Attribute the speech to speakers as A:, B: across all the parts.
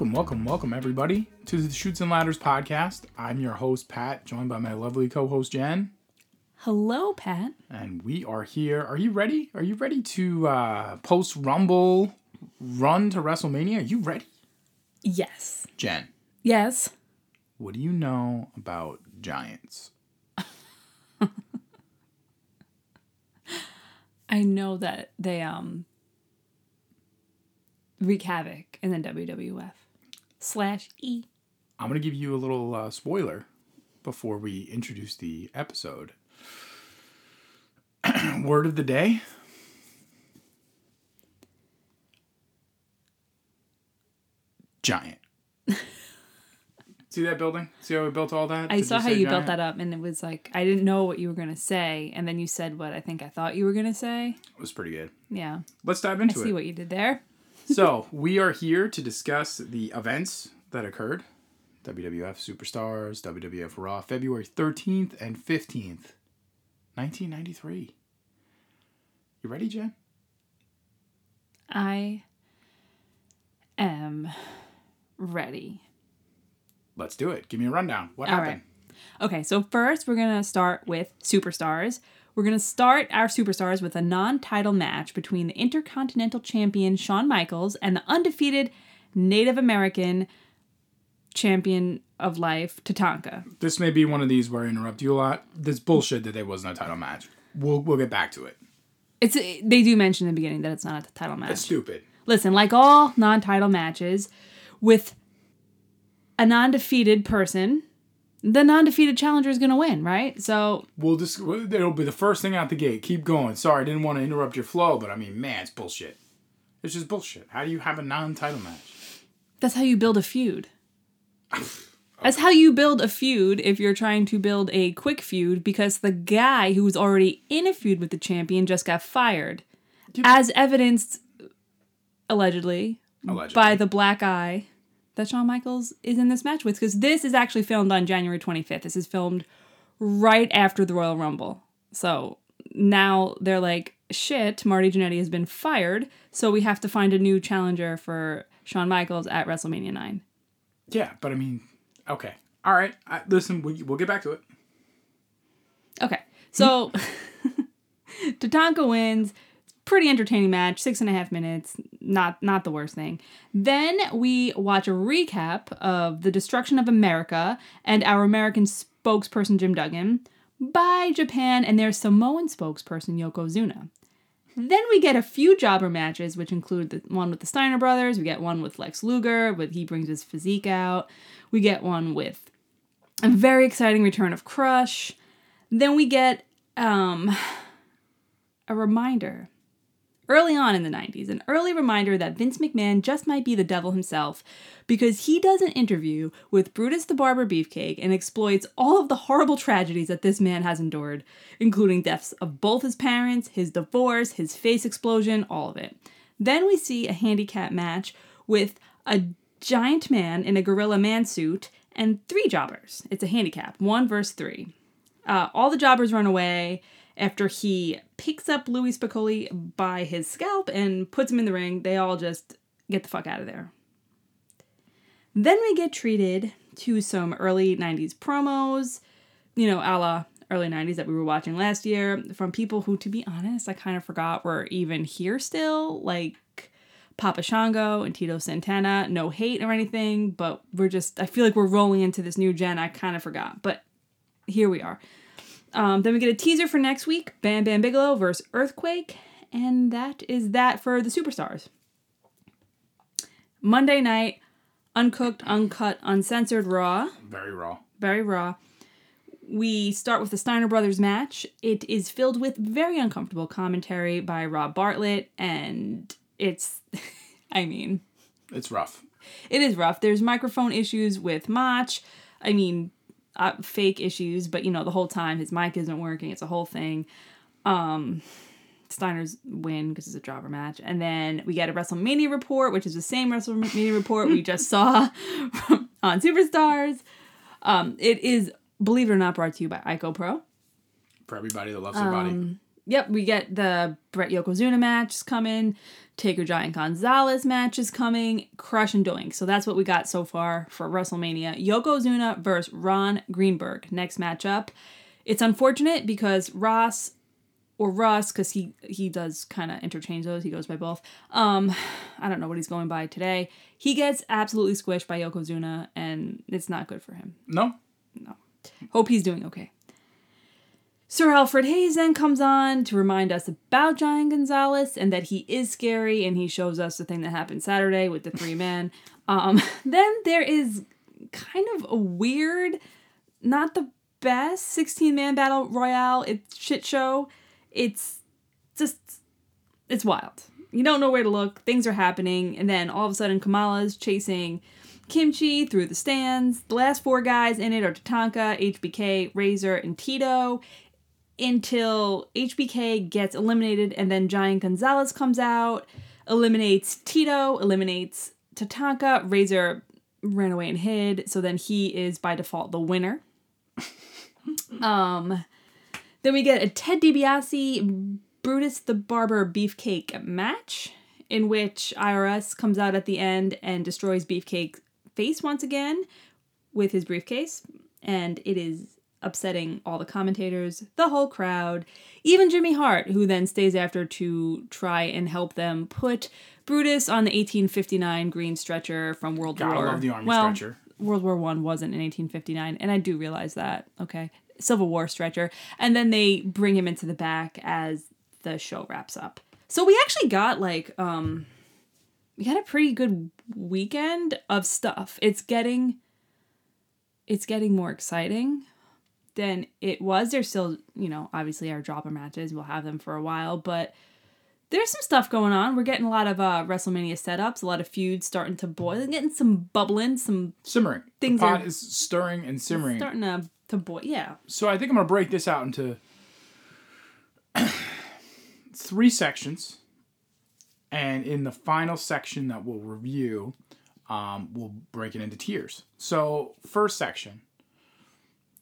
A: Welcome, welcome, welcome, everybody, to the Shoots and Ladders podcast. I'm your host, Pat, joined by my lovely co host, Jen.
B: Hello, Pat.
A: And we are here. Are you ready? Are you ready to uh, post Rumble run to WrestleMania? Are you ready?
B: Yes.
A: Jen,
B: Yes.
A: what do you know about Giants?
B: I know that they um wreak havoc in the WWF slash E.
A: I'm going to give you a little uh, spoiler before we introduce the episode. Word of the day Giant. See that building? See how we built all that?
B: I
A: Did
B: saw how you built that up, and it was like I didn't know what you were gonna say, and then you said what I think I thought you were gonna say.
A: It was pretty good.
B: Yeah,
A: Let's dive
B: I
A: into
B: see what you did there.
A: So we are here to discuss the events that occurred. WWF Superstars, WWF Raw, February 13th and 15th, 1993. You ready, Jen?
B: I am ready.
A: Let's do it. Give me a rundown. What
B: All
A: happened?
B: Okay, so first we're gonna start with superstars. We're gonna start our superstars with a non-title match between the Intercontinental Champion Shawn Michaels and the undefeated Native American Champion of Life Tatanka.
A: This may be one of these where I interrupt you a lot. This bullshit that there wasn't a title match. We'll we'll get back to it.
B: It's they do mention in the beginning that it's not a title match.
A: That's stupid.
B: Listen, like all non-title matches, with a non-defeated person, the non-defeated challenger is gonna win, right? So
A: We'll just it'll be the first thing out the gate. Keep going. Sorry, I didn't want to interrupt your flow, but I mean, man, it's bullshit. It's just bullshit. How do you have a non-title match?
B: That's how you build a feud. That's how you build a feud if you're trying to build a quick feud because the guy who was already in a feud with the champion just got fired. As evidenced, allegedly,
A: Allegedly.
B: by the black eye that Shawn Michaels is in this match with. Because this is actually filmed on January 25th. This is filmed right after the Royal Rumble. So now they're like, shit, Marty Jannetty has been fired. So we have to find a new challenger for Shawn Michaels at WrestleMania 9.
A: Yeah, but I mean, okay, all right. I, listen, we, we'll get back to it.
B: Okay, so Tatanka wins. Pretty entertaining match, six and a half minutes. Not not the worst thing. Then we watch a recap of the destruction of America and our American spokesperson Jim Duggan by Japan and their Samoan spokesperson Yokozuna. Then we get a few jobber matches, which include the one with the Steiner brothers. We get one with Lex Luger, with he brings his physique out. We get one with a very exciting return of Crush. Then we get um, a reminder early on in the 90s, an early reminder that Vince McMahon just might be the devil himself because he does an interview with Brutus the Barber Beefcake and exploits all of the horrible tragedies that this man has endured, including deaths of both his parents, his divorce, his face explosion, all of it. Then we see a handicap match with a giant man in a gorilla man suit and three jobbers. It's a handicap, one versus three. Uh, all the jobbers run away after he picks up Louie Spicolli by his scalp and puts him in the ring. They all just get the fuck out of there. Then we get treated to some early 90s promos, you know, a la early 90s that we were watching last year from people who, to be honest, I kind of forgot were even here still, like Papa Shango and Tito Santana. No hate or anything, but we're just, I feel like we're rolling into this new gen. I kind of forgot, but here we are. Um, then we get a teaser for next week Bam Bam Bigelow versus Earthquake. And that is that for the superstars. Monday night, uncooked, uncut, uncensored Raw.
A: Very raw.
B: Very raw. We start with the Steiner Brothers match. It is filled with very uncomfortable commentary by Rob Bartlett, and it's, I mean,
A: It's rough.
B: it is rough. There's microphone issues with Mach. I mean, uh, fake issues, but you know, the whole time his mic isn't working. It's a whole thing. Um, Steiner's win because it's a jobber match. And then we get a WrestleMania report, which is the same WrestleMania report we just saw on Superstars. Um, it is, believe it or not, brought to you by ICOPRO.
A: For everybody that loves their body.
B: Yep, we get the Brett Yokozuna match is coming Taker Giant Gonzalez match is coming. Crush and doing. So that's what we got so far for WrestleMania. Yokozuna versus Ron Greenberg. Next matchup. It's unfortunate because Ross or Russ, because he he does kind of interchange those. He goes by both. Um, I don't know what he's going by today. He gets absolutely squished by Yokozuna, and it's not good for him.
A: No, no?
B: Hope he's doing okay. Sir Alfred Hayes then comes on to remind us about Giant Gonzalez and that he is scary, and he shows us the thing that happened Saturday with the three men. Um, then there is kind of a weird, not the best 16 man battle royale it's shit show. It's just it's wild. You don't know where to look. Things are happening, and then all of a sudden Kamala's chasing Kim Chee through the stands. The last four guys in it are Tatanka, HBK, Razor, and Tito. Until HBK gets eliminated, and then Giant Gonzalez comes out, eliminates Tito, eliminates Tatanka. Razor ran away and hid, so then he is by default the winner. um, then we get a Ted DiBiase Brutus the Barber Beefcake match, in which IRS comes out at the end and destroys Beefcake's face once again with his briefcase, and it is upsetting all the commentators, the whole crowd, even Jimmy Hart, who then stays after to try and help them put Brutus on the 1859 green stretcher from World
A: Gotta
B: War.
A: love the army
B: well,
A: stretcher.
B: World War One wasn't in 1859, and I do realize that. Okay, Civil War stretcher, and then they bring him into the back as the show wraps up. So we actually got like um, we had a pretty good weekend of stuff. It's getting, it's getting more exciting than it was. There's still, you know, obviously our dropper matches. We'll have them for a while, but there's some stuff going on. We're getting a lot of uh, WrestleMania setups, a lot of feuds starting to boil, getting some bubbling, some
A: Simmering.
B: Things
A: the pot
B: are-
A: is stirring and simmering.
B: starting to to boil. Yeah.
A: So I think I'm gonna break this out into three sections, and in the final section that we'll review, um, we'll break it into tiers. So first section,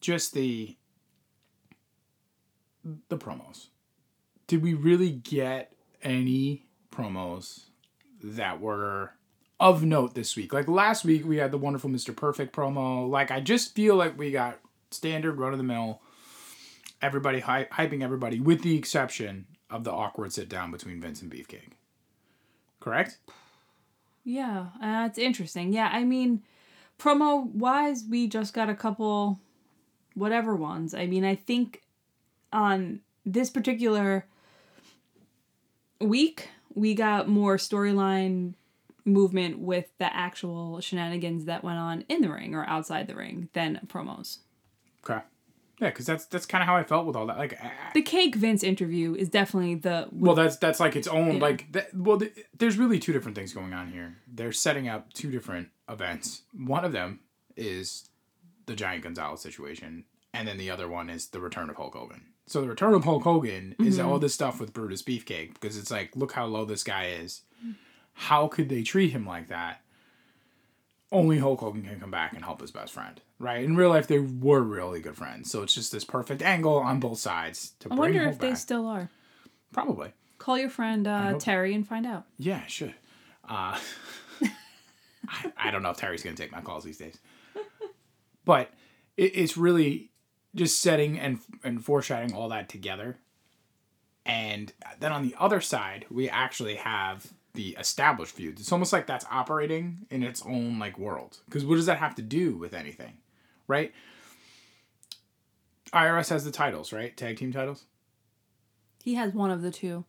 A: just the the promos. Did we really get any promos that were of note this week? Like last week, we had the wonderful Mr. Perfect promo. Like I just feel like we got standard run of the mill everybody hy- hyping everybody with the exception of the awkward sit down between Vince and Beefcake. Correct?
B: Yeah, uh, it's interesting. Yeah, I mean, promo wise, we just got a couple, whatever ones. I mean, I think on this particular week, we got more storyline movement with the actual shenanigans that went on in the ring or outside the ring than promos.
A: Okay. Yeah, because that's that's kind of how I felt with all that. Like,
B: The Cake Vince interview is definitely the
A: well, that's that's like its own
B: Yeah.
A: like. That, well, th- there's really two different things going on here. They're setting up two different events. One of them is the Giant Gonzalez situation, and then the other one is the return of Hulk Hogan. So the return of Hulk Hogan is all this stuff with Brutus Beefcake because it's like, look how low this guy is. How could they treat him like that? Only Hulk Hogan can come back and help his best friend, right? In real life, they were really good friends, so it's just this perfect angle on both sides to
B: I
A: bring
B: wonder
A: Hulk
B: if they still are.
A: Probably.
B: Call your friend uh, Terry and find out.
A: Yeah, should. Uh, I, I don't know if Terry's going to take my calls these days. But it, it's really just setting and, and foreshadowing all that together. And then on the other side, we actually have the established feud. It's almost like that's operating in its own like world. Because what does that have to do with anything, right? IRS has the titles, right? Tag team titles,
B: He has one of the two.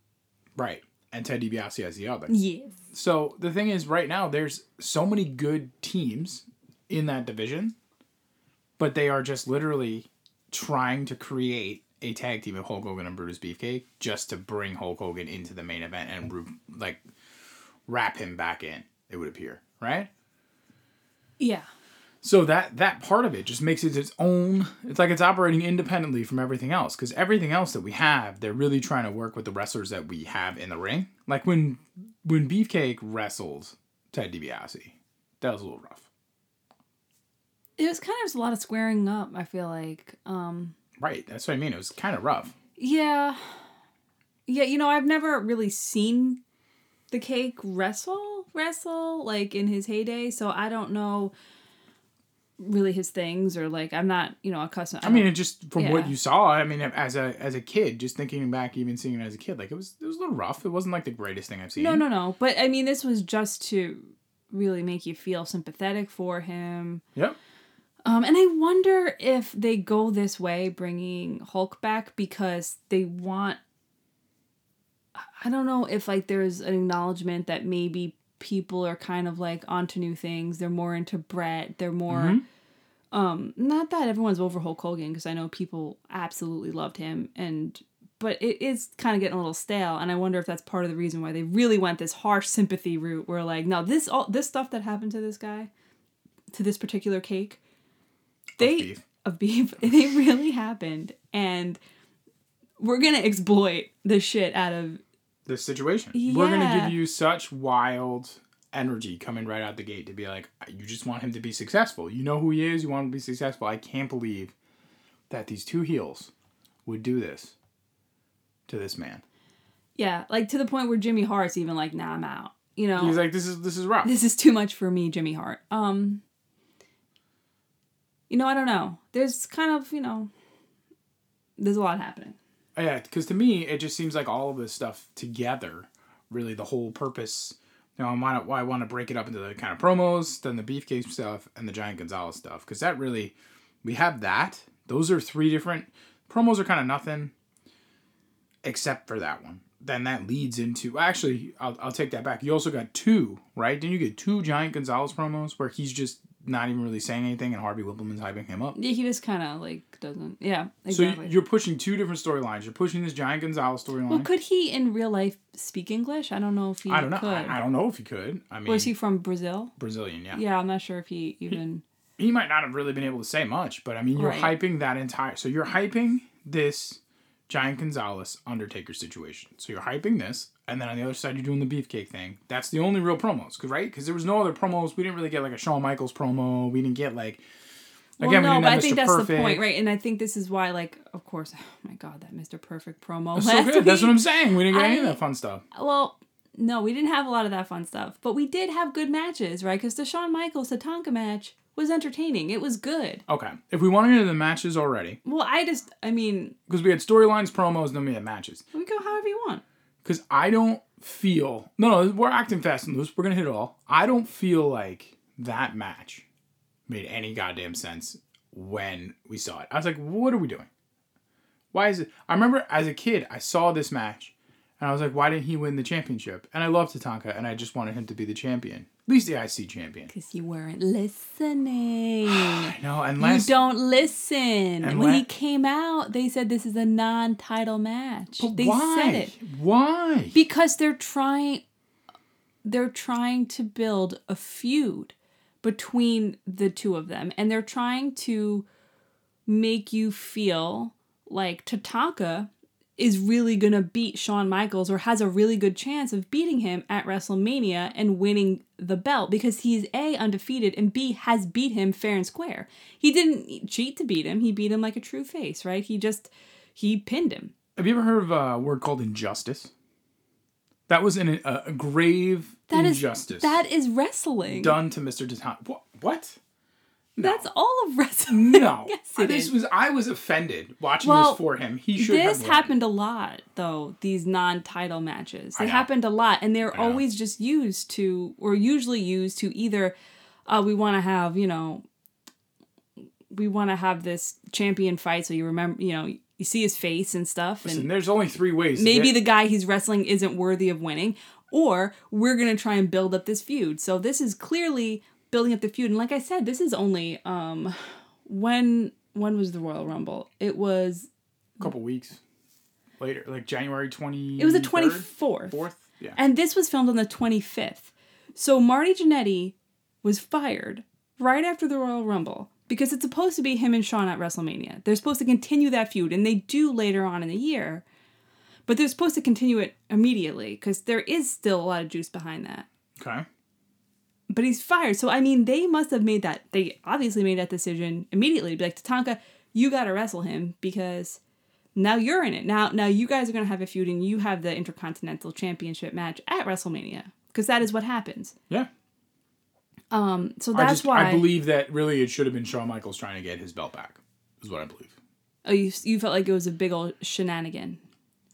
A: right? And Ted DiBiase has the other.
B: Yes.
A: So the thing is, right now there's so many good teams in that division, but they are just literally trying to create a tag team of Hulk Hogan and Brutus Beefcake just to bring Hulk Hogan into the main event and like wrap him back in. It would appear, right?
B: Yeah.
A: So that that part of it just makes it its own. It's like it's operating independently from everything else because everything else that we have, they're really trying to work with the wrestlers that we have in the ring. Like when when Beefcake wrestled Ted DiBiase, that was a little rough,
B: It was kind of just a lot of squaring up, I feel like. Um
A: right? That's what I mean. It was kind of rough.
B: yeah. Yeah, you know, I've never really seen the cake wrestle wrestle like in his heyday, so I don't know really his things or like I'm not you know accustomed.
A: I mean, it just from what you saw, I mean, as a as a kid, just thinking back, even seeing it as a kid, like it was it was a little rough. It wasn't like the greatest thing I've seen.
B: no, no, no. But I mean, this was just to really make you feel sympathetic for him.
A: Yep.
B: Um, and I wonder if they go this way, bringing Hulk back because they want. I don't know if like there's an acknowledgement that maybe people are kind of like onto new things. They're more into Brett. They're more.
A: Mhm.
B: Um, not that everyone's over Hulk Hogan because I know people absolutely loved him and. But it is kind of getting a little stale, and I wonder if that's part of the reason why they really went this harsh sympathy route. Where like, no, this all this stuff that happened to this guy, to this particular cake, they
A: beef.
B: of beef they really happened and we're gonna exploit the shit out of
A: This situation, we're gonna give you such wild energy coming right out the gate to be like, you just want him to be successful. You know who he is. You want him to be successful. I can't believe that these two heels would do this to this man.
B: yeah like to the point where jimmy hart's even like nah i'm out you know
A: He's like, this is this is rough.
B: this is too much for me jimmy hart um you know i don't know there's kind of you know there's a lot happening oh,
A: Yeah, because to me, it just seems like all of this stuff together, really the whole purpose. You know, why, why I want to break it up into the kind of promos, then the beefcake stuff, and the Giant Gonzalez stuff. Because that really, we have that. Those are three different promos. Are kind of nothing, except for that one. Then that leads into actually, I'll, I'll take that back. You also got two, right? Didn't you get two Giant Gonzalez promos where he's just not even really saying anything, and Harvey Wippleman's hyping him up?
B: yeah he just kind of like doesn't yeah
A: So
B: exactly
A: you- you're pushing two different storylines. You're pushing this Giant Gonzalez storyline.
B: well could he in real life speak english i don't know if he
A: I don't know.
B: could
A: I, I don't know if he could. I mean,
B: was he from brazil
A: Brazilian, yeah.
B: yeah i'm not sure if he even
A: He might not have really been able to say much, but I mean, you're
B: Right.
A: hyping that entire. So you're hyping this Giant Gonzalez Undertaker situation. So you're hyping this, and then on the other side, you're doing the beefcake thing. That's the only real promos, right? Because there was no other promos. We didn't really get like a Shawn Michaels promo. We didn't get like.
B: Well,
A: Again, we
B: no, but I think
A: Mr.
B: that's the
A: Perfect.
B: point, right? And I think this is why, like, of course, oh my god, that Mr. Perfect promo
A: That's
B: last
A: so good. That's what I'm saying. We didn't get any of that fun stuff.
B: Well, no, we didn't have a lot of that fun stuff, but we did have good matches, right? Because the Shawn Michaels Tatanka match was entertaining. It was good.
A: Okay, if we want to into the matches already,
B: Well, I just, I mean,
A: because we had storylines, promos, and then we had matches.
B: we go however you want.
A: because I don't feel no, no, we're acting fast and loose. We're gonna hit it all. I don't feel like that match made any goddamn sense when we saw it. I was like, what are we doing? Why is it? I remember as a kid, I saw this match, and I was like, why didn't he win the championship? And I love Tatanka, and I just wanted him to be the champion, least the IC champion.
B: Because you weren't listening.
A: I know, unless you
B: don't listen. When he came out, they said this is a non-title match.
A: But
B: they
A: why?
B: said it.
A: Why?
B: because they're trying they're trying to build a feud between the two of them and they're trying to make you feel like Tatanka is really going to beat Shawn Michaels or has a really good chance of beating him at WrestleMania and winning the belt because he's A undefeated and B has beat him fair and square. He didn't cheat to beat him. He beat him like a true face, right? He just he pinned him.
A: Have you ever heard of a word called injustice? That was an, a, a grave
B: That is
A: injustice.
B: that is wrestling.
A: done to Mr. What? What?
B: That's all of wrestling.
A: No.
B: yes,
A: this
B: is.
A: was I was offended watching
B: Well,
A: this for him. He should
B: This happened a lot, though. These non-title matches, they happened a lot, and they're always just used to, or usually used to either, uh, we want to have, you know, we want to have this champion fight, so you remember, you know, you see his face and stuff,
A: Listen,
B: and
A: there's only three ways.
B: maybe
A: get-
B: the guy he's wrestling isn't worthy of winning, or we're gonna try and build up this feud. So this is clearly building up the feud, and like I said, this is only um, when when was the Royal Rumble? It was
A: a couple weeks later, like January twenty.
B: it was the twenty fourth,
A: fourth. Yeah.
B: and this was filmed on the twenty fifth. So Marty Jannetty was fired right after the Royal Rumble because it's supposed to be him and Shawn at WrestleMania. They're supposed to continue that feud, and they do later on in the year. But they're supposed to continue it immediately because there is still a lot of juice behind that.
A: okay.
B: But he's fired. So, I mean, they must have made that, they obviously made that decision immediately to be like, Tatanka, you got to wrestle him because Now you're in it. Now now you guys are gonna have a feud and you have the Intercontinental Championship match at WrestleMania because that is what happens.
A: Yeah.
B: Um, so
A: I
B: that's
A: just
B: why.
A: I believe that really it should have been Shawn Michaels trying to get his belt back. Is what I believe.
B: oh, you you felt like it was a big old shenanigan.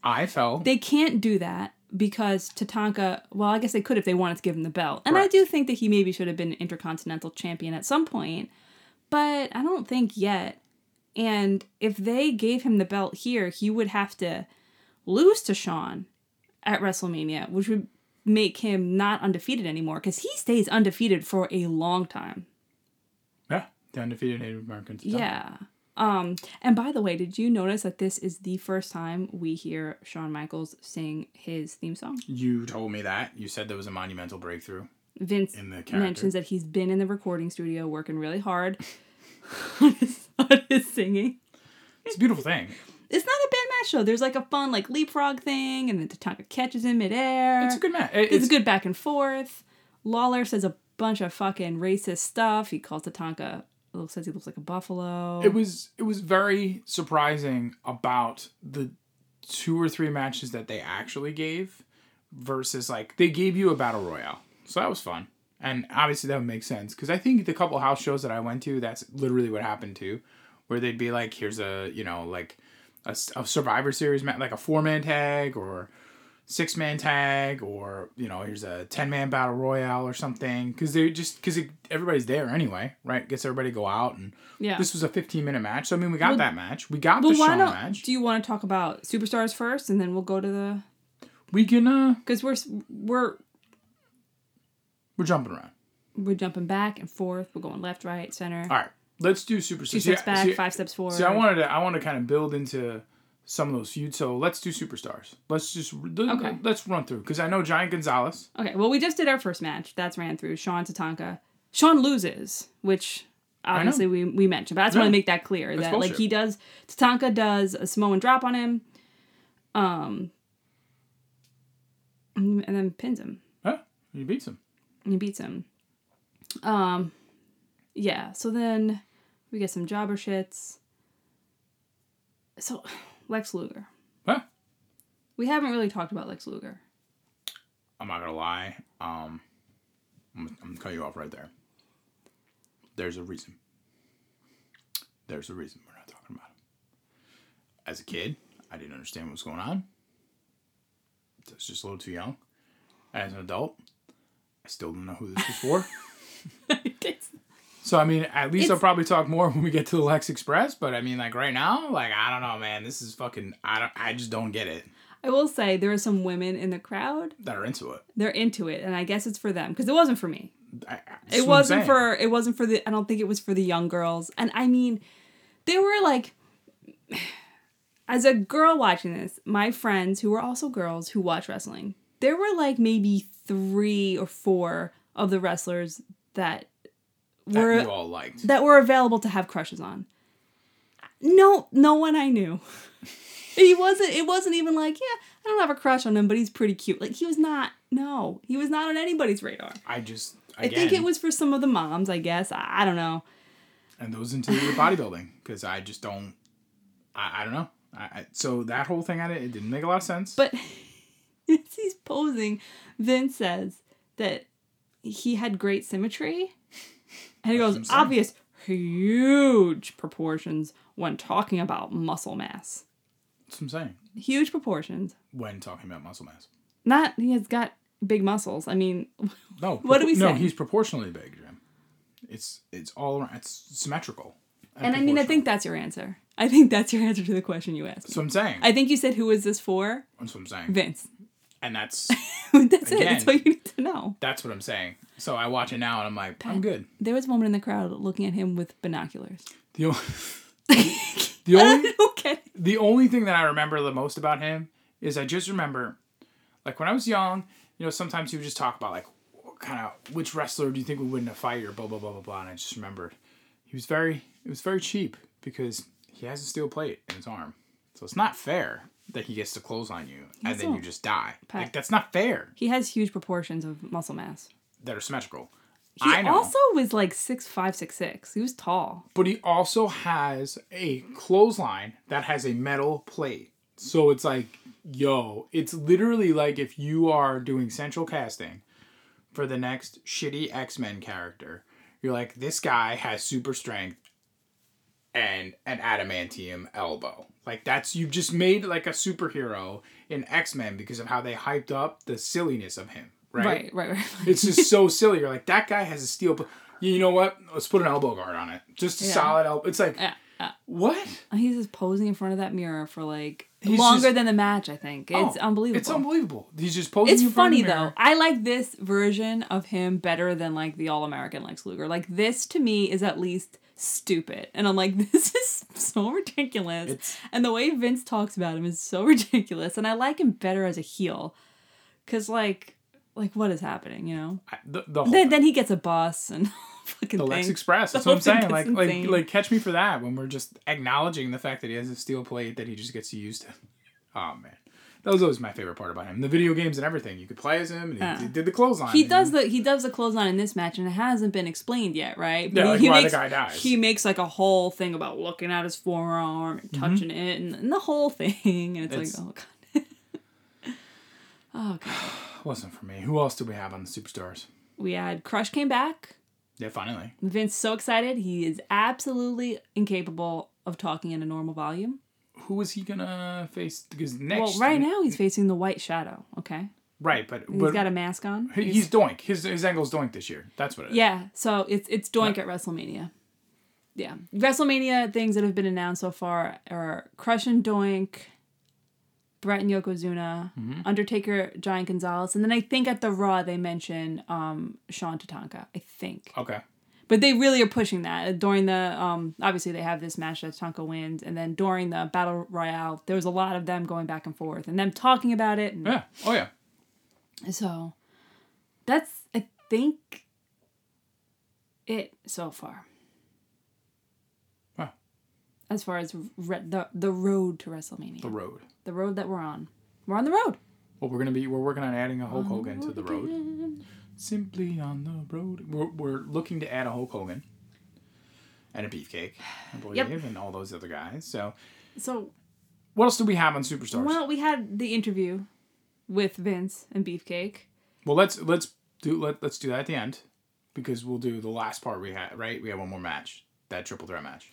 A: I felt
B: They can't do that because Tatanka. Well, I guess they could if they wanted to give him the belt, and I do think that he maybe should have been Intercontinental Champion at some point, but I don't think yet. And if they gave him the belt here, he would have to lose to Shawn at WrestleMania, which would make him not undefeated anymore because he stays undefeated for a long time.
A: yeah, the undefeated Native Americans.
B: Yeah. Um, and by the way, did you notice that this is the first time we hear Shawn Michaels sing his theme song?
A: You told me that. You said there was a monumental breakthrough.
B: Vince
A: In the
B: mentions that he's been in the recording studio working really hard on, his, on his singing.
A: It's a beautiful thing.
B: It's not a bad match though. There's like a fun like leapfrog thing, and then Tatanka catches him midair.
A: It's a good match. It-
B: It's,
A: It's,
B: a good back and forth. Lawler says a bunch of fucking racist stuff. He calls Tatanka. Looks says he looks like a buffalo.
A: it was it was very surprising about the two or three matches that they actually gave versus like they gave you a battle royale so that was fun and obviously that would make sense because i think the couple house shows that i went to that's literally what happened too where they'd be like here's a you know like a survivor series match like a four-man tag or six man tag or you know here's a 10 man battle royale or something because they just because everybody's there anyway right gets everybody to go out and
B: yeah.
A: this was a 15 minute match so i mean we got
B: Well-
A: that match we got
B: Well,
A: the Shawn match
B: do you want to talk about superstars first, and then we'll go to the
A: we can uh
B: because we're we're
A: we're jumping around
B: we're jumping back and forth. We're going left, right, center.
A: all right let's do super
B: Two steps back, five steps forward.
A: see i wanted to i want to kind of build into some of those feuds so let's do superstars let's just
B: Okay.
A: let's run through because i know giant gonzalez
B: Okay, well, we just did our first match. That's ran through. Shawn Tatanka. Shawn loses, which obviously we, we mentioned, but I just want to make that clear
A: That's
B: that like he does. Tatanka does a Samoan drop on him, um, and then pins him.
A: huh he beats him
B: he beats him. Um, yeah. So then we get some jobber shits. So Lex Luger.
A: huh?
B: We haven't really talked about Lex Luger.
A: i'm not gonna lie um i'm, I'm gonna cut you off right there. There's a reason. There's a reason we're not talking about him. As a kid i didn't understand what was going on. I was just a little too young. As an adult i still don't know who this was for So I mean, at least I'll probably talk more when we get to the Lex Express. But I mean, like right now, like I don't know, man. This is fucking. I don't. I just don't get it.
B: I will say there are some women in the crowd.
A: That are into it.
B: They're into it, and I guess it's for them because it wasn't for me.
A: I, I-
B: It wasn't for. It wasn't for the. I don't think it was for the young girls. And I mean, they were like. As a girl watching this, my friends who were also girls who watch wrestling, there were like maybe three or four of the wrestlers that were
A: you all liked.
B: that were available to have crushes on. No, no one I knew. he wasn't. It wasn't even like, yeah, I don't have a crush on him, but he's pretty cute. Like he was not. No, he was not on anybody's radar.
A: I just.
B: I think it was for some of the moms. I guess I, I don't know.
A: and those into bodybuilding because I just don't. I, I don't know. I, I, so that whole thing, I did, it didn't make a lot of sense.
B: But as he's posing, Vince says that he had great symmetry, and he goes obvious, huge proportions when talking about muscle mass.
A: that's what I'm saying.
B: Huge proportions.
A: When talking about muscle mass.
B: Not he has got big muscles. I mean,
A: No.
B: What do we say?
A: No, he's proportionally big, Jim. It's it's all around. It's symmetrical.
B: and I mean, I think that's your answer. I think that's your answer to the question you asked.
A: That's what I'm saying.
B: I think you said, "Who is this for?"
A: That's what I'm saying.
B: Vince.
A: And that's
B: that's it. That's what you need to know.
A: that's what I'm saying. So I watch it now and I'm like, I'm good.
B: There was a woman in the crowd looking at him with binoculars.
A: The only, the only
B: okay.
A: the only thing that I remember the most about him is I just remember, like when I was young, you know, sometimes he would just talk about like, kind of which wrestler do you think would win a fight or blah blah blah blah blah, and I just remembered he was very it was very cheap because he has a steel plate in his arm, so it's not fair that he gets to close on you and then you just die.
B: pack.
A: Like that's not fair.
B: He has huge proportions of muscle mass.
A: That are symmetrical.
B: He
A: I know.
B: also was like six five, six six. He was tall.
A: but he also has a clothesline that has a metal plate. So it's like, yo, it's literally like if you are doing central casting for the next shitty X Men character, you're like, this guy has super strength and an adamantium elbow. Like that's you've just made like a superhero in X Men because of how they hyped up the silliness of him, right?
B: Right, right, right.
A: It's just so silly. You're like, that guy has a steel. You know what? Let's put an elbow guard on it. Just a
B: Yeah.
A: solid elbow. It's like,
B: Yeah, yeah.
A: what?
B: He's just posing in front of that mirror for like
A: He's
B: longer
A: just-
B: than the match. I think it's
A: Oh,
B: unbelievable.
A: It's unbelievable. He's just posing.
B: It's
A: in front of
B: funny though. I like this version of him better than like the All American Lex Luger. Like this to me is at least stupid, and I'm like, this is so ridiculous.
A: It's-
B: and the way Vince talks about him is so ridiculous, and I like him better as a heel, cause like, like what is happening? You know?
A: I- The, the whole
B: Then then he gets a bus and fucking
A: the Lex. Express. That's what I'm saying. Like, like, like, catch me for that when we're just acknowledging the fact that he has a steel plate that he just gets to use to. Oh man, that was always my favorite part about him. The video games and everything. You could play as him, and he,
B: Uh.
A: he did the clothesline.
B: He does the he does the clothesline in this match, and it hasn't been explained yet, right?
A: Yeah,
B: he,
A: like
B: he
A: why the
B: makes,
A: guy dies.
B: He makes like a whole thing about looking at his forearm
A: Mm-hmm.
B: and touching it, and, and the whole thing, and it's,
A: It's-
B: like, oh god, oh god.
A: wasn't for me. Who else do we have on the superstars?
B: We had Crush came back.
A: Yeah, finally.
B: Vince so excited. He is absolutely incapable of talking in a normal volume.
A: Who is he gonna face? Because next,
B: Well, right now he's facing the White Shadow. Okay,
A: right, but,
B: he's got a mask on.
A: he- he's Doink. His his angle's Doink this year. That's what it is.
B: Yeah, so it's it's Doink at WrestleMania. Yeah, WrestleMania things that have been announced so far are Crush and Doink, Brett and Yokozuna,
A: Mm-hmm.
B: Undertaker, Giant Gonzalez, and then I think at the Raw they mention um, Shawn Tatanka. I think,
A: Okay.
B: But they really are pushing that during the um. Obviously, they have this match that Tatanka wins, and then during the Battle Royale, there was a lot of them going back and forth and them talking about it. And
A: Yeah. Oh yeah.
B: so that's I think it so far.
A: Wow.
B: As far as re- the the road to WrestleMania,
A: The road.
B: the road that we're on, we're on the road.
A: Well, we're gonna be we're working on adding a Hulk Hogan to the road.
B: again.
A: Simply on the road. We're, we're looking to add a Hulk Hogan and a Beefcake, I believe,
B: Yep.
A: and all those other guys. So,
B: So
A: what else do we have on Superstars? Well,
B: we had the interview with Vince and Beefcake.
A: Well, let's let's do let let's do that at the end because we'll do the last part we had. Right, we have one more match, that triple threat match.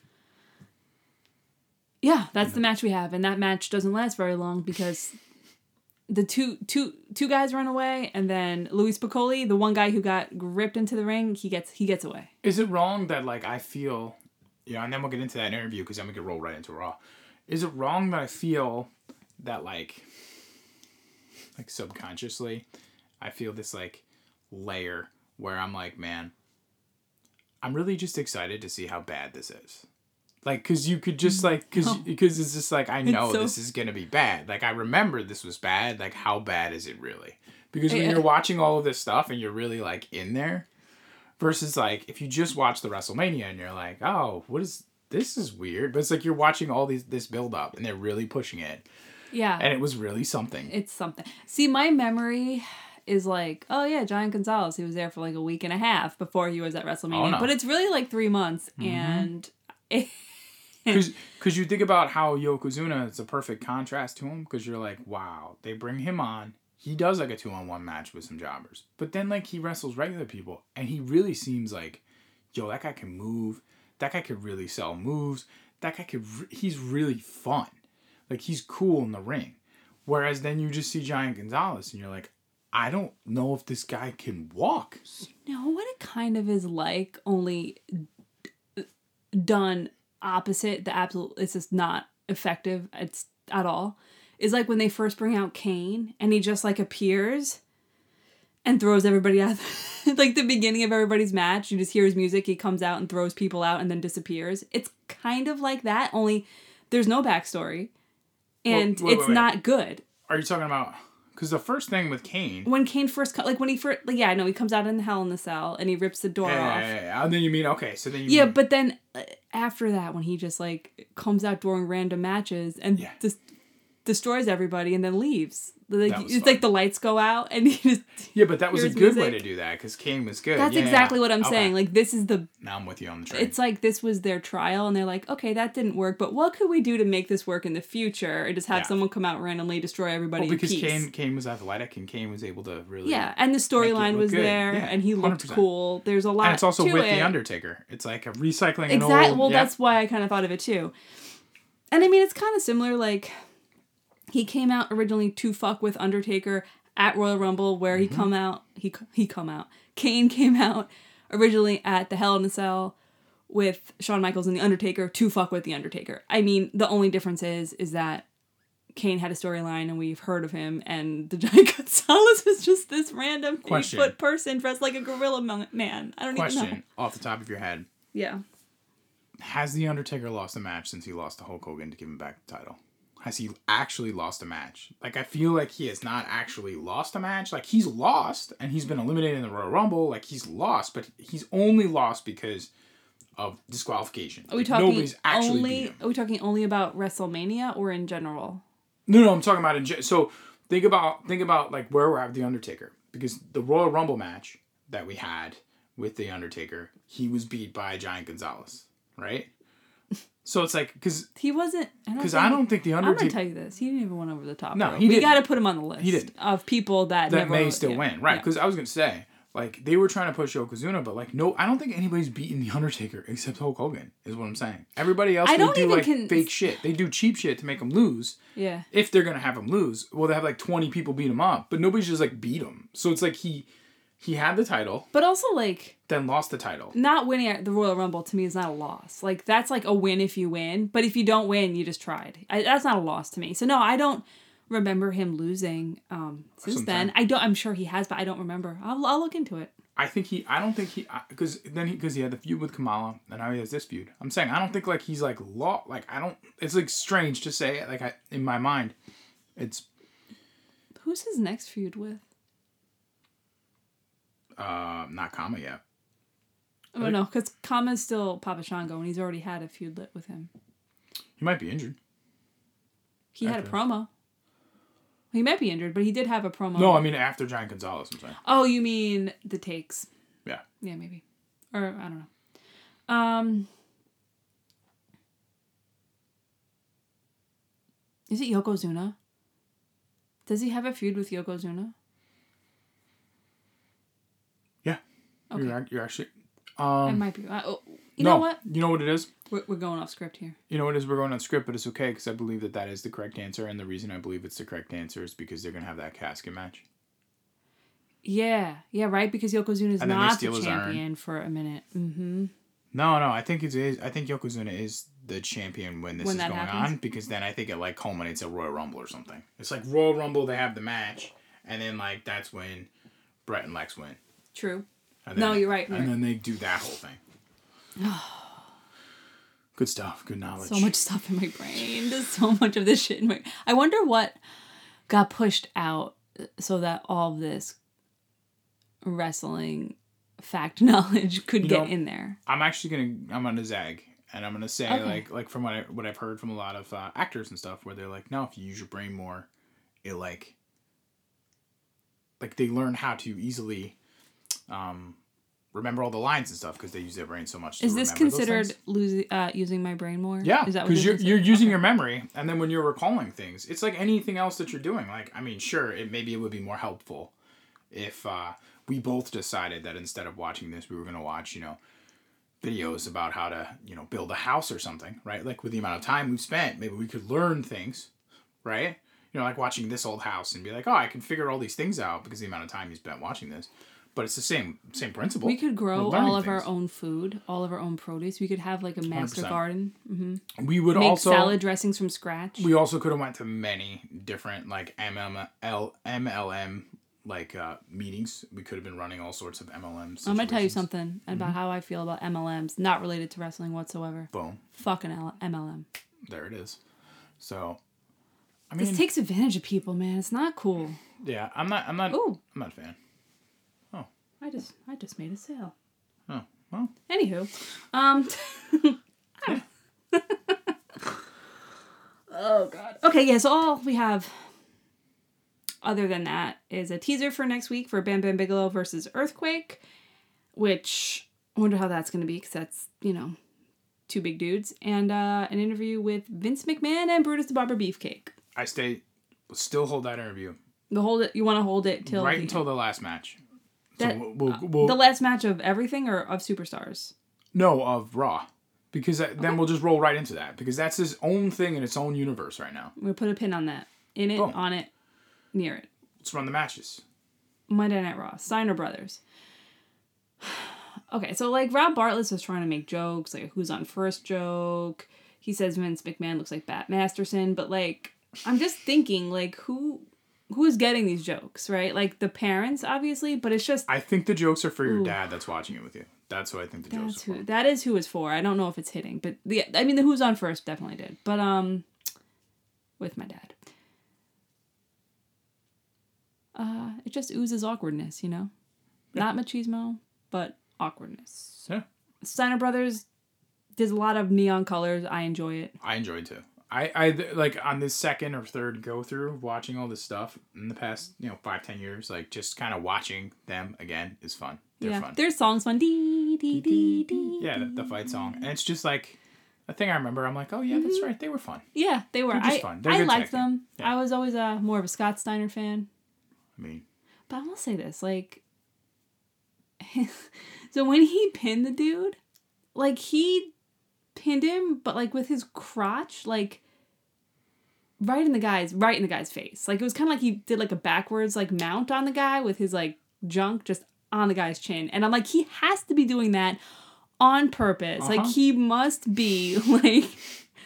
B: Yeah, that's the match we have, and that match doesn't last very long because the two two two guys run away, and then Louie Spicolli, the one guy who got ripped into the ring, he gets he gets away.
A: Is it wrong that like I feel, yeah, and then we'll get into that interview because then we can roll right into Raw. Is it wrong that I feel that like, like subconsciously, I feel this like layer where I'm like, man, I'm really just excited to see how bad this is. Like, cause you could just like, cause,
B: No.
A: because it's just like I know
B: so-
A: this is gonna be bad. Like I remember this was bad. Like how bad is it really? Because when you're watching all of this stuff and you're really like in there, versus like if you just watch the WrestleMania and you're like, oh, what is this is weird, but it's like you're watching all these this build up and they're really pushing it,
B: Yeah,
A: and it was really something.
B: it's something. See, my memory is like, oh yeah, Giant Gonzalez. He was there for like a week and a half before he was at WrestleMania,
A: Oh, no. Mm-hmm.
B: but it's really like three months, and it,
A: Because you think about how Yokozuna is a perfect contrast to him because you're like, wow, they bring him on. He does like a two on one match with some jobbers. But then like he wrestles regular people and he really seems like, yo, that guy can move. That guy could really sell moves. That guy could, re- he's really fun. Like he's cool in the ring. Whereas then you just see Giant Gonzalez and you're like, I don't know if this guy can walk.
B: You know what it kind of is like, only d- done opposite. The absolute, it's just not effective. It's at all. Is like when they first bring out Kane and he just like appears and throws everybody out. like the beginning of everybody's match, you just hear his music. He comes out and throws people out and then disappears. It's kind of like that. Only there's no backstory, and
A: wait, wait,
B: it's
A: wait.
B: not good
A: Are you talking about? Because the first thing with Kane.
B: when Kane first co- like when he first like yeah I know he comes out in the Hell in the Cell and he rips the door
A: Yeah,
B: off.
A: yeah, yeah, yeah. And then you mean okay, so then you
B: Yeah,
A: mean,
B: but then uh, after that, when he just like comes out during random matches and
A: Yeah.
B: just destroys everybody and then leaves. Like it's
A: fun.
B: like the lights go out and he just
A: Yeah, but that was a good way to do that because Kane was good.
B: That's
A: Yeah,
B: exactly
A: yeah.
B: what I'm
A: Okay.
B: saying. Like this is the
A: now I'm with you on the train.
B: it's like this was their trial and they're like, okay, that didn't work, but what could we do to make this work in the future? And just have
A: Yeah.
B: someone come out randomly destroy everybody
A: well, because. Kane Kane was athletic and Kane was able to really
B: yeah, and the storyline was
A: good.
B: there, and he looked
A: 100%.
B: cool. There's a lot.
A: and it's also with
B: it.
A: the Undertaker. It's like a recycling
B: Exactly.
A: old.
B: Well, that's why I kind of thought of it too. And I mean, it's kind of similar. Like, he came out originally to fuck with Undertaker at Royal Rumble, where
A: Mm-hmm.
B: he come out. He he come out. Kane came out originally at the Hell in a Cell with Shawn Michaels and the Undertaker to fuck with the Undertaker. I mean, the only difference is is that Kane had a storyline and we've heard of him, and the Giant Gonzalez was just this random eight foot person dressed like a gorilla man. I don't even know.
A: question off the top of your head:
B: Yeah.
A: Has the Undertaker lost a match since he lost to Hulk Hogan to give him back the title? Has he actually lost a match? Like I feel like he has not actually lost a match. Like he's lost and he's been eliminated in the Royal Rumble. Like he's lost, but he's only lost because of disqualification.
B: Are we talking only? Are we talking only about WrestleMania or in general?
A: No, no, I'm talking about in gen- so think about think about like where we're at with the Undertaker because the Royal Rumble match that we had with the Undertaker, he was beat by Giant Gonzalez, right? So it's like because
B: He wasn't.
A: because
B: think-
A: I don't think the Undertaker.
B: I'm gonna tell you this. He didn't even went over the top.
A: No,
B: rope.
A: he
B: we got to put him on the list.
A: He didn't.
B: of people that
A: that
B: never,
A: may still
B: yeah,
A: win, right?
B: yeah.
A: Because I was gonna say like they were trying to push Yokozuna, but like no, I don't think anybody's beaten the Undertaker except Hulk Hogan. Is what I'm saying. Everybody else
B: I
A: they
B: don't
A: do
B: even
A: like
B: con-
A: fake shit. They do cheap shit to make him lose.
B: yeah.
A: If they're gonna have him lose, well, they have like 20 people beat him up, but nobody's just like beat him. So it's like he he had the title,
B: But also, like,
A: then lost the title.
B: not winning at the Royal Rumble to me is not a loss. Like, that's like a win if you win. But if you don't win, you just tried. I, that's not a loss to me. So no, I don't remember him losing. Um, since then, I don't. I'm sure he has, but I don't remember. I'll, I'll look into it.
A: I think he. I don't think he. Because then he because he had the feud with Kamala, and now he has this feud. I'm saying I don't think like he's like law. Like I don't. It's like strange to say. Like I in my mind, it's
B: Who's his next feud with?
A: Uh not Kama yet.
B: Oh no, because Kama's still Papa Shango, and he's already had a feud lit with him.
A: He might be injured.
B: He had a promo. He might be injured, but he did have a promo.
A: No, I mean after Giant Gonzalez. I'm saying.
B: Oh, you mean the takes?
A: Yeah.
B: Yeah, maybe. Or I don't know. Um Is it Yokozuna? Does he have a feud with Yokozuna?
A: Yeah.
B: Okay.
A: You're, you're actually. Um.
B: might be. Uh, oh, you
A: no,
B: know what?
A: You know what it is.
B: We're, we're going off script here.
A: You know what it is. We're going on script, but it's okay because I believe that that is the correct answer, and the reason I believe it's the correct answer is because they're gonna have that casket match.
B: Yeah, yeah, right. Because Yokozuna is not the
A: steal his urn.
B: champion for a minute. Mm-hmm.
A: No, no, I think it is. I think Yokozuna is the champion when this
B: When
A: is going
B: happens?
A: on because then I think it like culminates at Royal Rumble or something. It's like Royal Rumble, they have the match, and then like that's when Brett and Lex win.
B: True.
A: And
B: No,
A: then,
B: you're right,
A: And
B: you're
A: then they do that whole thing. good stuff. Good knowledge.
B: So much stuff in my brain. There's so much of this shit in my. I wonder what got pushed out so that all of this wrestling fact knowledge could
A: You
B: get
A: know,
B: in there.
A: I'm actually gonna. I'm gonna zag, and I'm gonna say
B: Okay.
A: like like from what I what I've heard from a lot of uh, actors and stuff, where they're like, no, if you use your brain more, it like like they learn how to easily um remember all the lines and stuff because they use their brain so much. To
B: Is this considered losing uh, using my brain more?
A: Yeah,
B: Is that what
A: because you're you're using
B: Okay.
A: your memory, and then when you're recalling things, it's like anything else that you're doing. Like, I mean, sure, it maybe it would be more helpful if uh, we both decided that instead of watching this, we were gonna watch, you know, videos about how to, you know, build a house or something, right? Like with the amount of time we've spent, maybe we could learn things, right? You know, like watching this old house and be like, oh, I can figure all these things out because the amount of time you spent watching this. But it's the same same principle.
B: We could grow all of our own food, all of our own produce. We could have like a master
A: 100%.
B: garden. hmm
A: We would
B: Make
A: also
B: salad dressings from scratch.
A: we also could have went to many different like MML MLM like uh, meetings. We could have been running all sorts of MLMs.
B: I'm gonna tell you something about
A: Mm-hmm.
B: how I feel about MLMs, not related to wrestling whatsoever.
A: Boom,
B: Fucking L- MLM.
A: there it is. So, I mean,
B: This takes advantage of people, man. It's not cool.
A: yeah, I'm not. I'm not.
B: Ooh,
A: I'm not a fan.
B: I just I just made a sale.
A: Oh well.
B: Anywho, um, Oh god. Okay, yeah, so all we have other than that is a teaser for next week for Bam Bam Bigelow versus Earthquake, which I wonder how that's going to be because that's, you know, two big dudes, and uh, an interview with Vince McMahon and Brutus the Barber Beefcake.
A: I stay, still hold that interview
B: The hold it, you want to hold it till
A: right
B: the,
A: until the last match.
B: That-
A: so we'll, we'll, uh, we'll
B: the last match of everything or of Superstars.
A: no of Raw, because that, then we'll just roll right into that because that's his own thing in its own universe right now.
B: Gonna put a pin on that, in it,
A: Boom.
B: on it, near it.
A: Let's run the matches.
B: Monday Night Raw, Steiner Brothers. okay, so like Rob Bartlett was trying to make jokes, like who's on first joke. He says Vince McMahon looks like Bat Masterson, but like I'm just thinking like who who's getting these jokes, right? Like the parents, obviously, but it's just
A: I think the jokes are for your
B: Ooh.
A: dad that's watching it with you. That's what I think the jokes
B: that's
A: are
B: who
A: for.
B: that is who it's for. I don't know if it's hitting, but the I mean the who's on first definitely did. But um with my dad. Uh it just oozes awkwardness, you know? Not machismo, but awkwardness.
A: Yeah,
B: Steiner Brothers there's a lot of neon colors. I enjoy it.
A: I enjoyed too. I, I like on this second or third go through watching all this stuff in the past you know five ten years like just kind of watching them again is fun they're
B: yeah.
A: fun
B: Their songs fun. Dee, dee, dee, dee.
A: yeah the, the fight song and it's just like a thing I remember I'm like oh yeah that's right they were fun
B: Yeah, they were.
A: They're just
B: I,
A: fun. They're
B: I liked them.
A: Yeah.
B: I was always uh, more of a Scott Steiner fan.
A: I mean
B: But I will say this, like, so when he pinned the dude, like he pinned him, but like with his crotch, like right in the guy's right in the guy's face. Like it was kind of like he did like a backwards like mount on the guy with his like junk just on the guy's chin, and I'm like he has to be doing that on purpose. Like
A: Uh-huh.
B: he must be like.